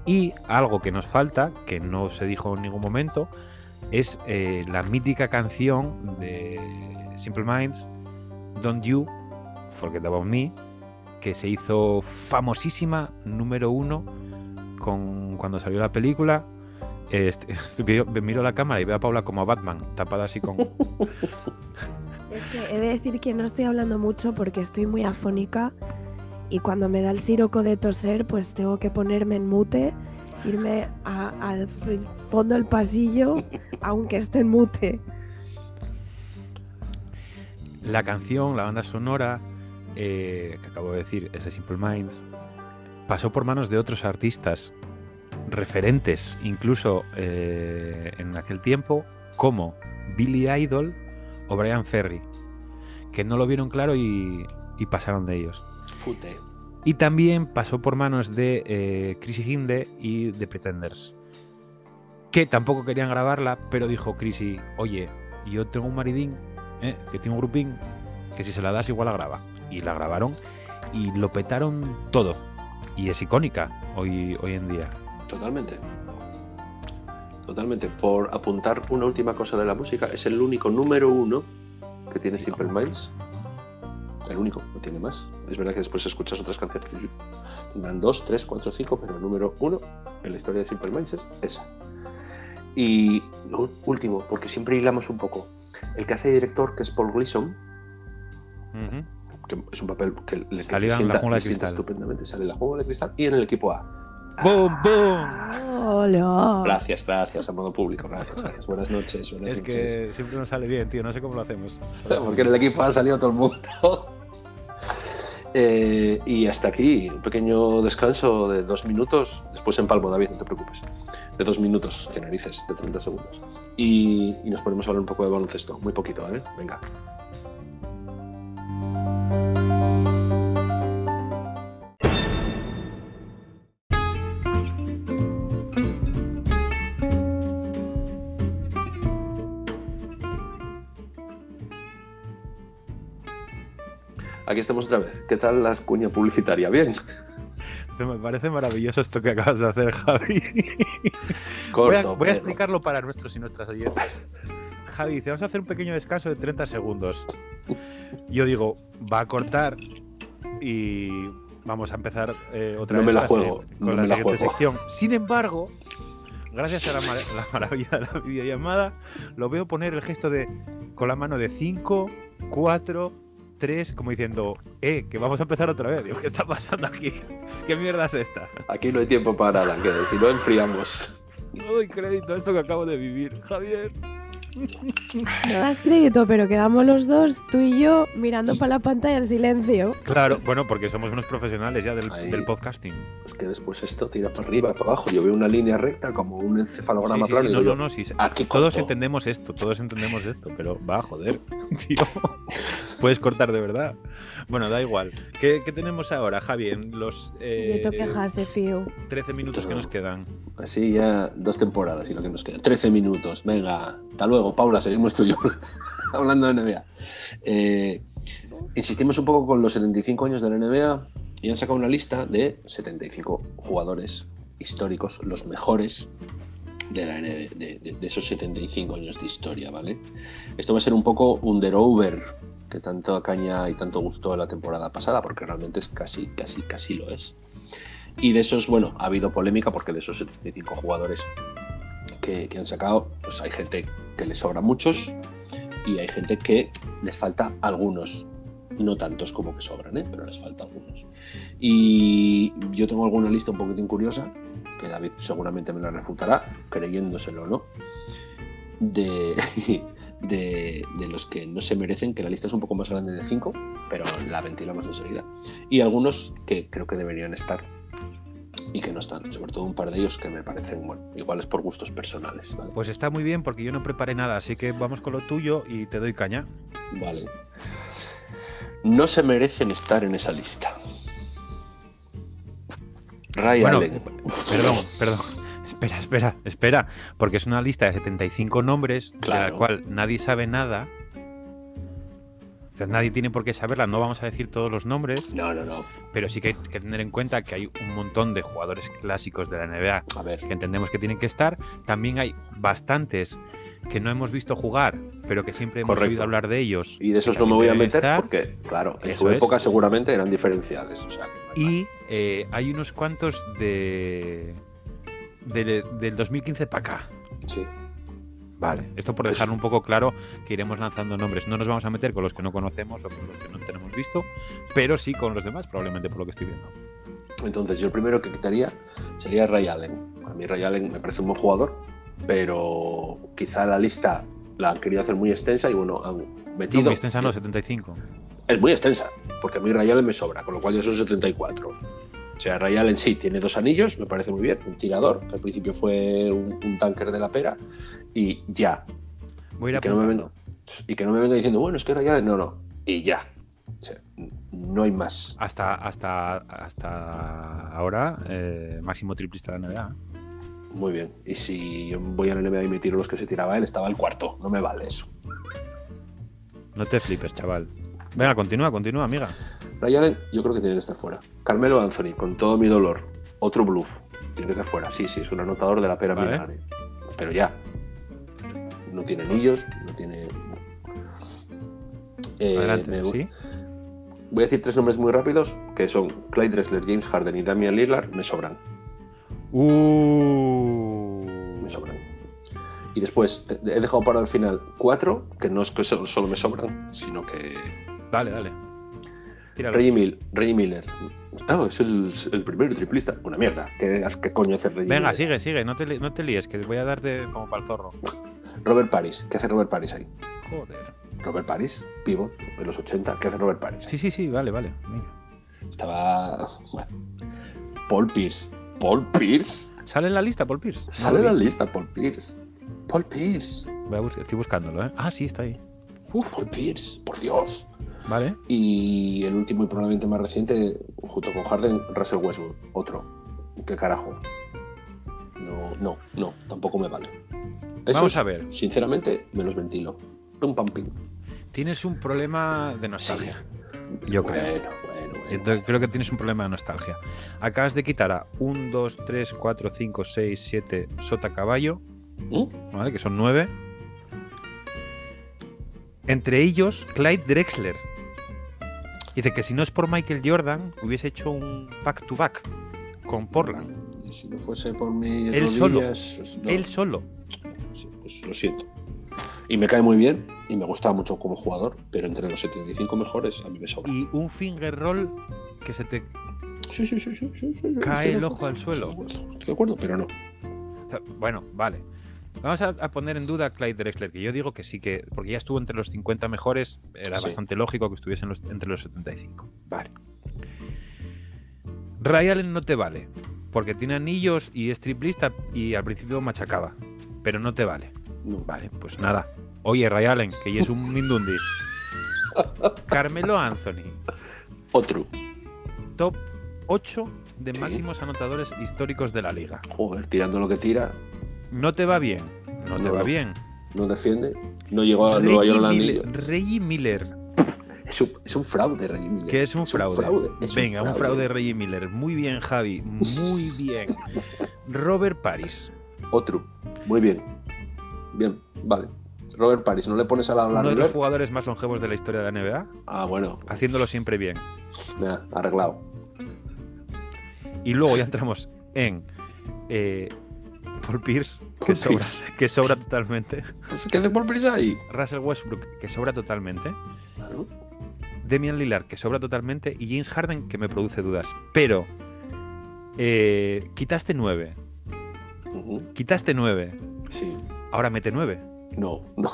Y algo que nos falta, que no se dijo en ningún momento, es eh, la mítica canción de Simple Minds, Don't You Forget About Me, que se hizo famosísima, número uno, con, cuando salió la película. Este, miro la cámara y veo a Paula como a Batman, tapada así con... Es que he de decir que no estoy hablando mucho porque estoy muy afónica y cuando me da el siroco de toser, pues tengo que ponerme en mute, irme a- al fondo del pasillo, aunque esté en mute. La canción, la banda sonora, eh, que acabo de decir, es de Simple Minds, pasó por manos de otros artistas referentes, incluso eh, en aquel tiempo, como Billy Idol o Brian Ferry, que no lo vieron claro y, y pasaron de ellos. Fute. Y también pasó por manos de eh, Chrissy Hinde y The Pretenders. que tampoco querían grabarla, pero dijo Crisi, oye, yo tengo un maridín, ¿eh? que tiene un grupín, que si se la das igual la graba. Y la grabaron y lo petaron todo. Y es icónica hoy, hoy en día. Totalmente. Totalmente. Por apuntar una última cosa de la música, es el único número uno que tiene Simple Minds. El único, no tiene más. Es verdad que después escuchas otras canciones. Tendrán dos, tres, cuatro, cinco, pero el número uno en la historia de Simple Minds es esa. Y lo último, porque siempre hilamos un poco. El que hace director, que es Paul Gleason, que es un papel que le, que te La sienta estupendamente. Sale en la jungla de cristal y en el equipo A. ¡Boom, boom! Hola. Gracias, gracias, a modo público. Gracias, gracias. Buenas noches. Buenas Es noches. que siempre nos sale bien, tío. No sé cómo lo hacemos. Porque en el equipo ha salido todo el mundo. Eh, y hasta aquí, un pequeño descanso de dos minutos. Después empalmo, David, no te preocupes. De dos minutos, que narices, de 30 segundos. Y, y nos ponemos a hablar un poco de baloncesto. Muy poquito, ¿eh? Venga. Aquí estamos otra vez. ¿Qué tal la cuña publicitaria? Bien. Me parece maravilloso esto que acabas de hacer, Javi. Corto, voy, a, voy a pero- explicarlo para nuestros y nuestras oyentes. Javi dice, vamos a hacer un pequeño descanso de 30 segundos. Yo digo, va a cortar y vamos a empezar eh, otra No vez me la la juego, siguiente- no con me la la siguiente juego. sección. Sin embargo, gracias a la, mar- la maravilla de la videollamada, lo veo poner el gesto de con la mano de 5, 4, 3, como diciendo, eh, que vamos a empezar otra vez. Digo, ¿qué está pasando aquí? ¿Qué mierda es esta? Aquí no hay tiempo para nada, que si no enfriamos. No doy crédito a esto que acabo de vivir, Javier. No das crédito, pero quedamos los dos, tú y yo, mirando para la pantalla en silencio. Claro, bueno, porque somos unos profesionales ya del, Ahí. del podcasting. Es que después esto tira para arriba, para abajo. Yo veo una línea recta como un encefalograma sí, plano sí, no, no, no, sí, sí. aquí Todos corto. entendemos esto, todos entendemos esto, pero va, joder, tío. Puedes cortar de verdad. Bueno, da igual. ¿Qué, qué tenemos ahora, Javi? En los y eh, te quejarse, fío. 13 minutos que nos quedan. Así ya dos temporadas y lo que nos queda. 13 minutos. Venga, hasta luego, Paula, seguimos tú y yo hablando de NBA. Eh, insistimos un poco con los 75 años de la NBA y han sacado una lista de 75 jugadores históricos, los mejores de, la de, de- de esos 75 años de historia, ¿vale? Esto va a ser un poco under-over, que tanto caña y tanto gustó la temporada pasada, porque realmente es casi, casi, casi lo es. Y de esos, bueno, ha habido polémica porque de esos 75 jugadores que, han sacado, pues hay gente que les sobra muchos y hay gente que les falta algunos. No tantos como que sobran, ¿eh? pero les falta algunos. Y yo tengo alguna lista un poquitín curiosa, que David seguramente me la refutará, creyéndoselo o no, de, de, de los que no se merecen, que la lista es un poco más grande de 5, pero la ventilamos enseguida. Y algunos que creo que deberían estar y que no están, sobre todo un par de ellos que me parecen, bueno, iguales por gustos personales, ¿vale? Pues está muy bien porque yo no preparé nada, así que vamos con lo tuyo y te doy caña. Vale. No se merecen estar en esa lista. Ray Bueno, Allen. Perdón, perdón. Espera, espera, espera. Porque es una lista de 75 nombres de Claro. la cual nadie sabe nada. O sea, nadie tiene por qué saberla. No vamos a decir todos los nombres, No, no, no. pero sí que hay que tener en cuenta que hay un montón de jugadores clásicos de la NBA A ver. que entendemos que tienen que estar. También hay bastantes que no hemos visto jugar, pero que siempre hemos Correcto. oído hablar de ellos. Y de esos no me voy a meter estar. porque, claro, en Eso su es. época seguramente eran diferenciales. O sea, que no hay Y eh, hay unos cuantos de, de- del 2015 para acá. Sí. Vale, esto por dejar un poco claro que iremos lanzando nombres. No nos vamos a meter con los que no conocemos o con los que no tenemos visto, pero sí con los demás, probablemente por lo que estoy viendo. Entonces, yo el primero que quitaría sería Ray Allen. A mí Ray Allen me parece un buen jugador, pero quizá la lista la han querido hacer muy extensa y bueno, han No, metido... muy extensa no, 75. Es muy extensa, porque a mí Ray Allen me sobra, con lo cual ya son 74. O sea, Ray Allen sí tiene dos anillos, me parece muy bien, un tirador, que al principio fue un, un tanker de la pera, y ya. Voy a ir Y que, no me venga, y que no me venga diciendo, bueno, es que Ray Allen, no, no, y ya. O sea, no hay más. Hasta, hasta, hasta ahora, eh, máximo triplista de la NBA. Muy bien. Y si yo voy al NBA y me tiro los que se tiraba él, estaba el cuarto. No me vale eso. No te flipes, chaval. Venga, continúa, continúa, amiga. Ray Allen, yo creo que tiene que estar fuera. Carmelo Anthony, con todo mi dolor. Otro bluff. Tiene que estar fuera. Sí, sí, es un anotador de la pera Vale. Pero ya. No tiene anillos, no tiene. Eh, Adelante, me ¿sí? Voy a decir tres nombres muy rápidos, que son Clyde Drexler, James Harden y Damian Lillard. Me sobran. Uh. me sobran. Y después eh, he dejado para el final cuatro, que no es que so- solo me sobran, sino que. Dale, dale. Tíralo. Reggie, Mil- Reggie Miller. Ah, es el, el primer triplista. Una mierda. ¿Qué, qué coño hace Reggie Venga, Miller? sigue, sigue. No te, no te líes, que voy a darte como para el zorro. Robert Paris. ¿Qué hace Robert Paris ahí? Joder. Robert Paris, pivot de los 80. ¿Qué hace Robert Paris? ahí? Sí, sí, sí, vale, vale. Venga. Estaba. Bueno. Paul Pierce. Paul Pierce. ¿Sale en la lista, Paul Pierce? Sale en la lista, Paul Pierce. Paul Pierce. Voy a bus- estoy buscándolo, ¿eh? Ah, sí, está ahí. Paul Pierce. Por Dios. Vale. Y el último y probablemente más reciente, junto con Harden, Russell Westbrook. Otro. ¿Qué carajo? No, no, no, tampoco me vale. Vamos a ver. Sinceramente, me los ventilo. Pum, pam, pim. Tienes un problema de nostalgia. Yo creo. Bueno, bueno. Entonces, creo que tienes un problema de nostalgia. Acabas de quitar a 1, 2, 3, 4, 5, 6, 7 sota caballo, ¿Mm? ¿vale? Que son 9. Entre ellos, Clyde Drexler. Dice que si no es por Michael Jordan, hubiese hecho un back-to-back con Portland. Y si no fuese por mis Él solo. pues no. Él solo. Sí, pues lo siento. Y me cae muy bien y me gustaba mucho como jugador, pero entre los 75 mejores a mí me sobra. Y un finger roll que se te Sí, sí, sí, Cae el ojo al suelo. Estoy de acuerdo, pero no. Bueno, vale. Vamos a, a poner en duda a Clyde Drexler, que yo digo que sí que, porque ya estuvo entre los 50 mejores, era Sí. bastante lógico que estuviese en los- entre los 75. Vale. Ray Allen no te vale, porque tiene anillos y es triplista y al principio machacaba, pero no te vale. no. Vale, pues nada. Oye, Ray Allen, que ya es un Mindundi. Carmelo Anthony, Otro. top 8 de Sí. máximos anotadores históricos de la liga. Joder, tirando lo que tira, No te va bien, no te va bien. no defiende. No llegó a Nueva York Miller. Reggie Miller, Es un, es un fraude, Reggie Miller. que es un fraude. es Venga, un fraude Reggie Miller. Muy bien, Javi. Muy bien. Robert Paris. Otro. Muy bien. Bien, vale. Robert Paris, ¿no le pones a la Uno de los jugadores más longevos de la historia de la NBA, Ah, bueno, haciéndolo siempre bien. ya, arreglado. Y luego ya entramos en eh, Paul Pierce, que Paul sobra, Pierce. que sobra totalmente. ¿Qué hace por prisa ahí? Russell Westbrook, que sobra totalmente. Claro. Demian Lillard, que sobra totalmente. Y James Harden, que me produce dudas. Pero eh, quitaste 9. Ujú, Quitaste 9. Sí. Ahora mete 9. No, no, no.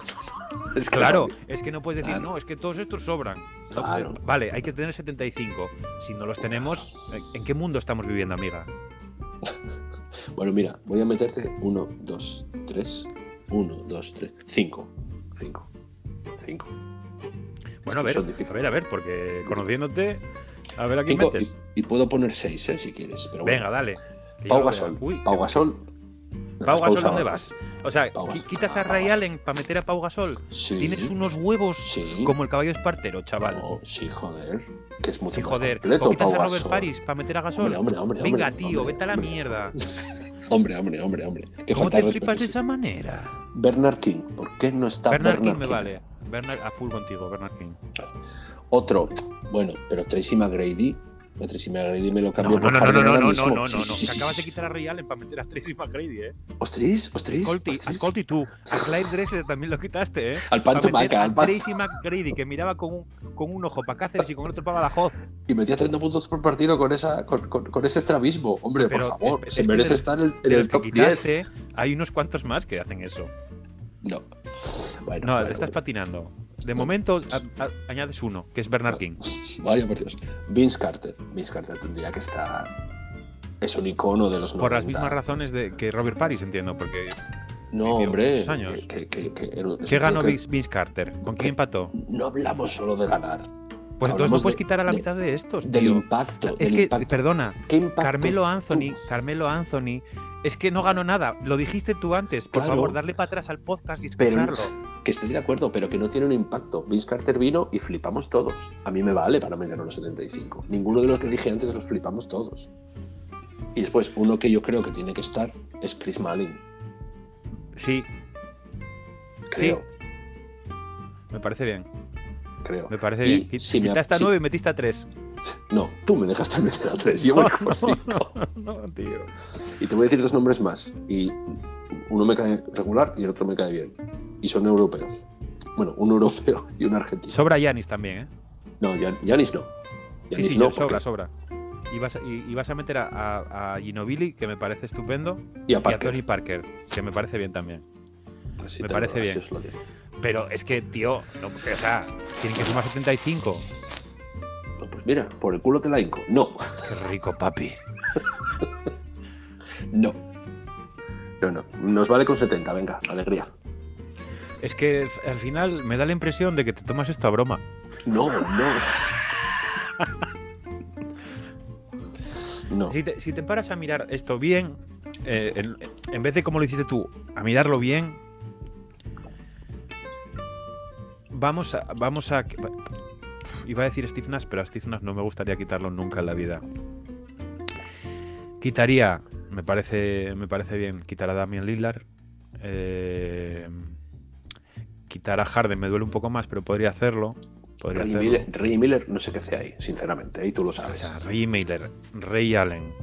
no. Es que Claro, no. es que no puedes decir, Claro. no, es que todos estos sobran. Claro. Vale, hay que tener 75. Si no los tenemos, ¿en qué mundo estamos viviendo, amiga? Bueno, mira, voy a meterte 1, 2, 3, 1, 2, 3, 5. 5. 5. Bueno, a ver, a ver, a ver, porque conociéndote, a ver a quién 5 metes. y, y puedo poner 6, ¿eh? Si quieres. Pero bueno. Venga, dale. Pau Gasol. Uy, Pau Gasol. Pau Gasol, ¿dónde vas? O sea, quitas a Ray. Allen para meter a Pau Gasol. Sí. Tienes unos huevos Sí. como el caballo espartero, chaval. No, sí, joder. Que es mucho Sí, más joder. completo, o quitas Pau a Robert. Paris para meter a Gasol. Hombre, hombre, hombre, Venga, tío, vete a la mierda. Hombre, hombre, hombre, hombre. Qué ¿Cómo te flipas de respeto, esa manera? Bernard King. ¿Por qué no está Bernard Bernard, King me vale. Bernard, a full contigo, Bernard King. Otro. Bueno, pero Tracy McGrady. La Tracy McGrady me lo No, cambió no, por no, no, no, no, no, mismo. no, no, Sí, no. sí, Que sí, acabas de quitar a Ray Allen para meter a Tracy McGrady, eh. Ostris, ostris. Ascolti tú. A Clyde Drexler también lo quitaste, eh. Al Pancho Pa' meter Maca, al Pan- Tracy McGrady, que miraba con un, con un ojo para Cáceres y con el otro para Badajoz. Y metía 30 puntos por partido con, esa, con, con- con ese estrabismo. Hombre, Pero por favor. es- se es merece de- estar en el, en top 10. quitaste, hay unos cuantos más que hacen eso. No. Bueno, No, bueno, estás bueno. patinando. De momento a- a- añades uno, que es Bernard King. Vaya por Dios. Vince Carter. Vince Carter tendría que estar. Es un icono de los 90. Por las mismas razones de que Robert Paris, entiendo, porque No, hombre. años. Que, que- que- ¿qué ganó Vince, Carter? ¿Con quién empató? No hablamos solo de ganar. Pues entonces no puedes de- quitar a la de- mitad de estos, Del tío. impacto. Es del que, impacto. perdona, ¿Qué impacto Carmelo Anthony? Carmelo Anthony, es que no ganó nada. Lo dijiste tú antes. Por Claro. favor, darle para atrás al podcast y Pero- escucharlo. Que estoy de acuerdo, pero que no tiene un impacto. Vince Carter vino y flipamos todos. A mí me vale para meterlo en los 75. Ninguno de los que dije antes los flipamos todos. Y después, uno que yo creo que tiene que estar es Chris Malin. Sí, Creo, me parece bien. creo. Me parece Y bien. Si me Quitaste a si- 9 y metiste a 3. No, tú me dejaste meter a tres. Yo voy por cinco. no, tío. Y te voy a decir dos nombres más. Y uno me cae regular y el otro me cae bien. Y son europeos. Bueno, un europeo y un argentino. Sobra Yanis también, ¿eh? No, Yan- Yanis no. Sí, sí, no, sobra, porque- sobra. Y vas, a, y, y vas a meter a, a, a Ginobili, que me parece estupendo, Y a y a. Tony Parker, que me parece bien también. Así me parece bien. Pero es que, tío, no, o sea, tienen que sumar 75. Pues mira, por el culo te la hinco. No, Qué rico, papi. no. No, no. Nos vale con 70, venga, alegría. Es que al final me da la impresión de que te tomas esto a broma. No, no. No. Si te, si te paras a mirar esto bien, eh, en, en vez de como lo hiciste tú, a mirarlo bien, vamos a. Vamos a iba a decir Steve Nash, pero a Steve Nash no me gustaría quitarlo nunca en la vida. Quitaría, me parece, me parece bien, quitar a Damian Lillard. eh, quitar a Harden me duele un poco más, pero podría hacerlo. Podría Ray. Miller, Ray Miller no sé qué hace ahí, sinceramente, ahí tú lo O sabes. sea, Ray Miller, Ray Allen,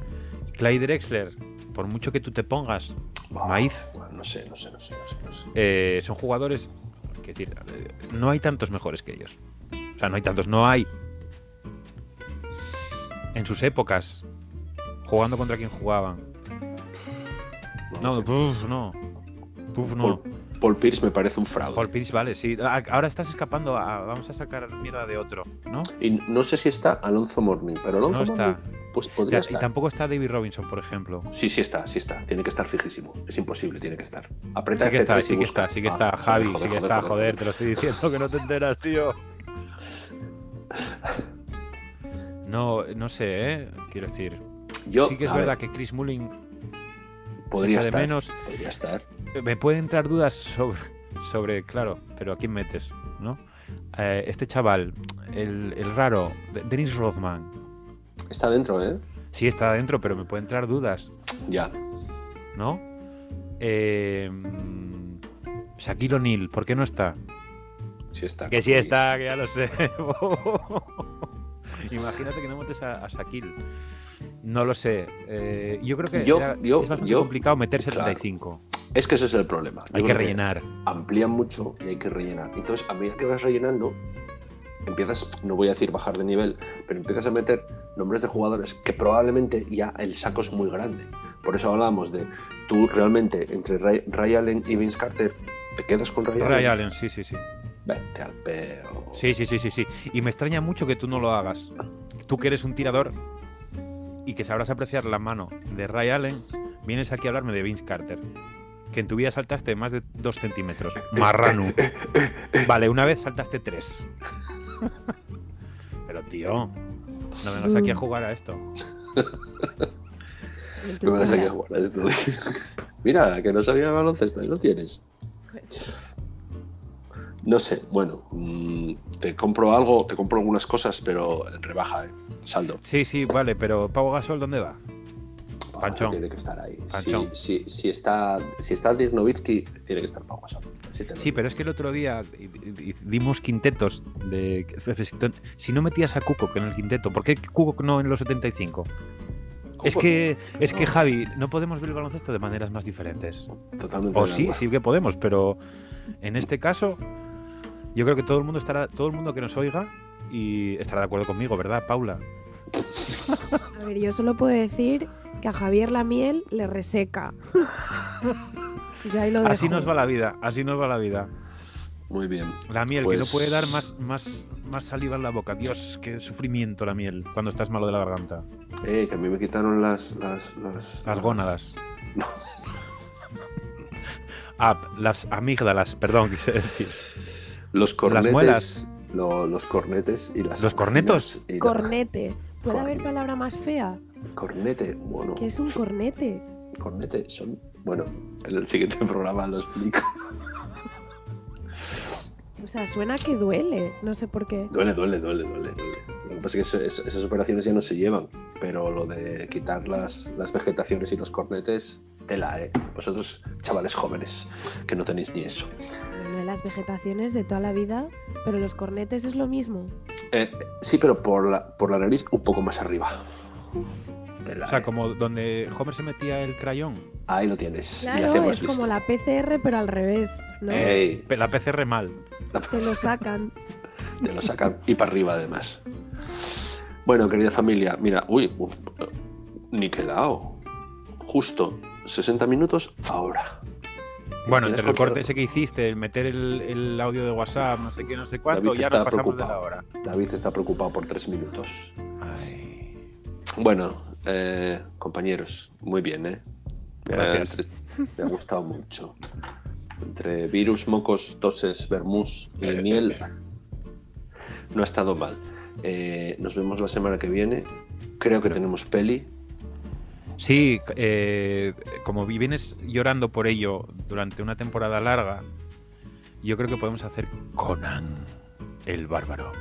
Clyde Drexler, por mucho que tú te pongas, Bah, maíz. no sé, no sé, no sé, no sé. no sé. eh, son jugadores. Es decir, no hay tantos mejores que ellos. O sea, no hay tantos, no hay. En sus épocas, jugando contra quien jugaban. No No, sé. puf, no. Puf, no. Paul, Paul Pierce me parece un fraude. Paul Pierce, vale, sí. Ahora estás escapando a. Vamos a sacar mierda de otro, ¿no? Y no sé si está Alonso Morning, pero Alonso No está. Morning, pues podría Ya, y estar. tampoco está David Robinson, por ejemplo. Sí, sí está, sí está. Tiene que estar fijísimo. Es imposible, tiene que estar. Aprieta Sí que F3 está, sí que busca. está, sí que Ah, está. Javi, sí que está, joder, te lo estoy diciendo que no te enteras, tío. No, no sé, ¿eh? Quiero decir, Yo, sí que es verdad ver, que Chris Mullin podría de estar. menos. Podría estar. Me pueden entrar dudas sobre, sobre claro, pero ¿a quién metes? ¿No? Eh, este chaval, el, el raro, De- Dennis Rothman, Está dentro, ¿eh? sí está adentro, pero me pueden entrar dudas, Ya. ¿no? Eh, Shaquille O'Neal, ¿por qué no está? Sí está. Que sí está, que ya lo sé. Imagínate que no metes a, a Shaquille. No lo sé. Eh, yo creo que Yo- era- yo- es bastante yo- complicado meter claro. 75. Es que ese es el problema. Hay que rellenar. amplían mucho y hay que rellenar. Entonces, a medida que vas rellenando, empiezas, no voy a decir bajar de nivel, pero empiezas a meter nombres de jugadores que probablemente ya el saco es muy grande. Por eso hablábamos de tú realmente entre Ray, Ray Allen y Vince Carter, ¿te quedas con Ray, Ray Allen? Allen, sí, sí, sí. Vete al peo. Sí, sí, sí, sí, sí. Y me extraña mucho que tú no lo hagas. Tú que eres un tirador y que sabrás apreciar la mano de Ray Allen, vienes aquí a hablarme de Vince Carter. Que en tu vida saltaste más de dos centímetros. Marrano. Vale, una vez saltaste tres. Pero tío, no vengas aquí a jugar a esto. No me vas a jugar a esto. Mira, que no sabía baloncesto, ahí lo tienes. No sé, bueno, mm, te compro algo, te compro algunas cosas, pero en rebaja, ¿eh? Saldo. Sí, sí, vale, pero Pau Gasol, ¿dónde va? Panchón. Tiene que estar ahí. Si, si, si está, si está Dirk Nowitzki, tiene que estar Pau Gasol. Sí, pero es que el otro día dimos quintetos de si no metías a Kukoc en el quinteto, ¿por qué Kukoc no en los 75? Es que es que. Javi, no podemos ver el baloncesto de maneras más diferentes. Totalmente. O sí, sí que podemos, pero en este caso yo creo que todo el mundo estará todo el mundo que nos oiga y estará de acuerdo conmigo, ¿verdad, Paula? A ver, yo solo puedo decir que a Javier la miel le reseca. y ahí lo Así nos va la vida, así nos va la vida. Muy bien. La miel que no Pues- puede dar más más más saliva en la boca. Dios, qué sufrimiento la miel cuando estás malo de la garganta. Eh, que a mí me quitaron las. Las, las, Las gónadas. No. Ah, las amígdalas, perdón, quise decir. Los cornetes. muelas. lo- los cornetes y las ¿Los cornetos? y Cornete. ¿Puede haber palabra más fea? Cornete, bueno, ¿Qué es un cornete? cornete son. Bueno, en el siguiente programa lo explico. O sea, suena que duele. No sé por qué. Duele, duele, duele, duele, duele. Lo que pasa es que eso- es- esas operaciones ya no se llevan, pero lo de quitar las, las vegetaciones y los cornetes, tela, ¿eh? Vosotros, chavales jóvenes, que no tenéis ni eso. Lo de las vegetaciones de toda la vida, pero los cornetes es lo mismo. Eh, sí, pero por la, por la nariz un poco más arriba. Tela, O sea, ¿eh? como donde Homer se metía el crayón. Ahí lo tienes. y Claro, hacemos es como la PCR, pero al revés. ¿no? Ey, La PCR mal. Te lo sacan. te lo sacan y para arriba además. Bueno, querida familia, mira, uy, uf, eh, niquelao. Justo 60 minutos ahora. Bueno, ¿Tienes entre el corte ese que hiciste, el meter el, el audio de WhatsApp, no sé qué, no sé cuánto, David ya nos pasamos de la hora. David está preocupado por tres minutos. Ay, Bueno, eh, compañeros, muy bien, ¿eh? Me ha, Gracias. me ha gustado mucho. Entre virus, mocos, toses, vermús y miel, no ha estado mal. Eh, nos vemos la semana que viene. Creo que tenemos peli. Sí, eh, como vi- vienes llorando por ello durante una temporada larga, yo creo que podemos hacer Conan el bárbaro.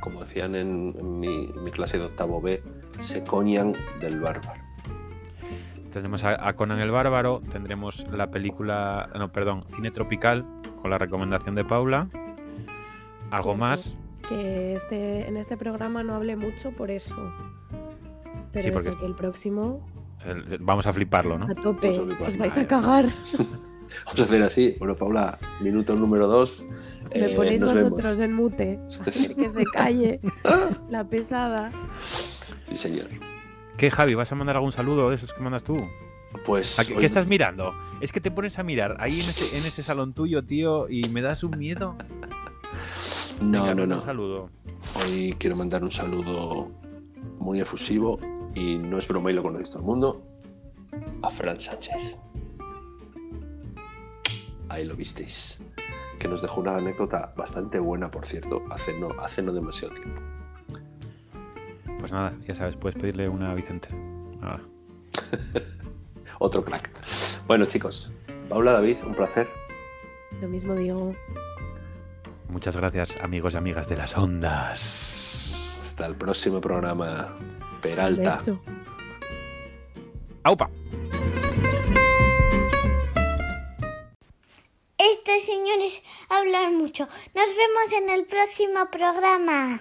Como decían en, en mi, en mi clase de octavo B, se coñan del bárbaro. Tendremos a, a Conan el bárbaro, tendremos la película, no, perdón, Cine Tropical con la recomendación de Paula. Algo más, Que este, en este programa no hablé mucho por eso. Pero Sí, porque- eso, que el próximo, El- vamos a fliparlo, ¿no? a tope, a os vais a cagar. Vamos a hacer así. Bueno, Paula, minuto número dos. Me eh, ponéis vosotros vemos. en mute. A ver que se calle la pesada. Sí, señor. ¿Qué, Javi? ¿Vas a mandar algún saludo de esos que mandas tú? Pues. ¿A qué, hoy- qué estás mirando? Es que te pones a mirar ahí en ese, en ese salón tuyo, tío, y me das un miedo. No, Venga, no, no. Un saludo. Hoy quiero mandar un saludo muy efusivo y no es broma y lo conocéis todo el mundo. A Fran Sánchez. Ahí lo visteis. Que nos dejó una anécdota bastante buena, por cierto, hace no, hace no demasiado tiempo. Pues nada, ya sabes, puedes pedirle una a Vicente. Nada. Otro crack. Bueno, chicos. Paula, David, un placer. Lo mismo digo. Muchas gracias, amigos y amigas de las ondas. Hasta el próximo programa. Peralta. Beso. ¡Aupa! Estos señores hablan mucho. Nos vemos en el próximo programa.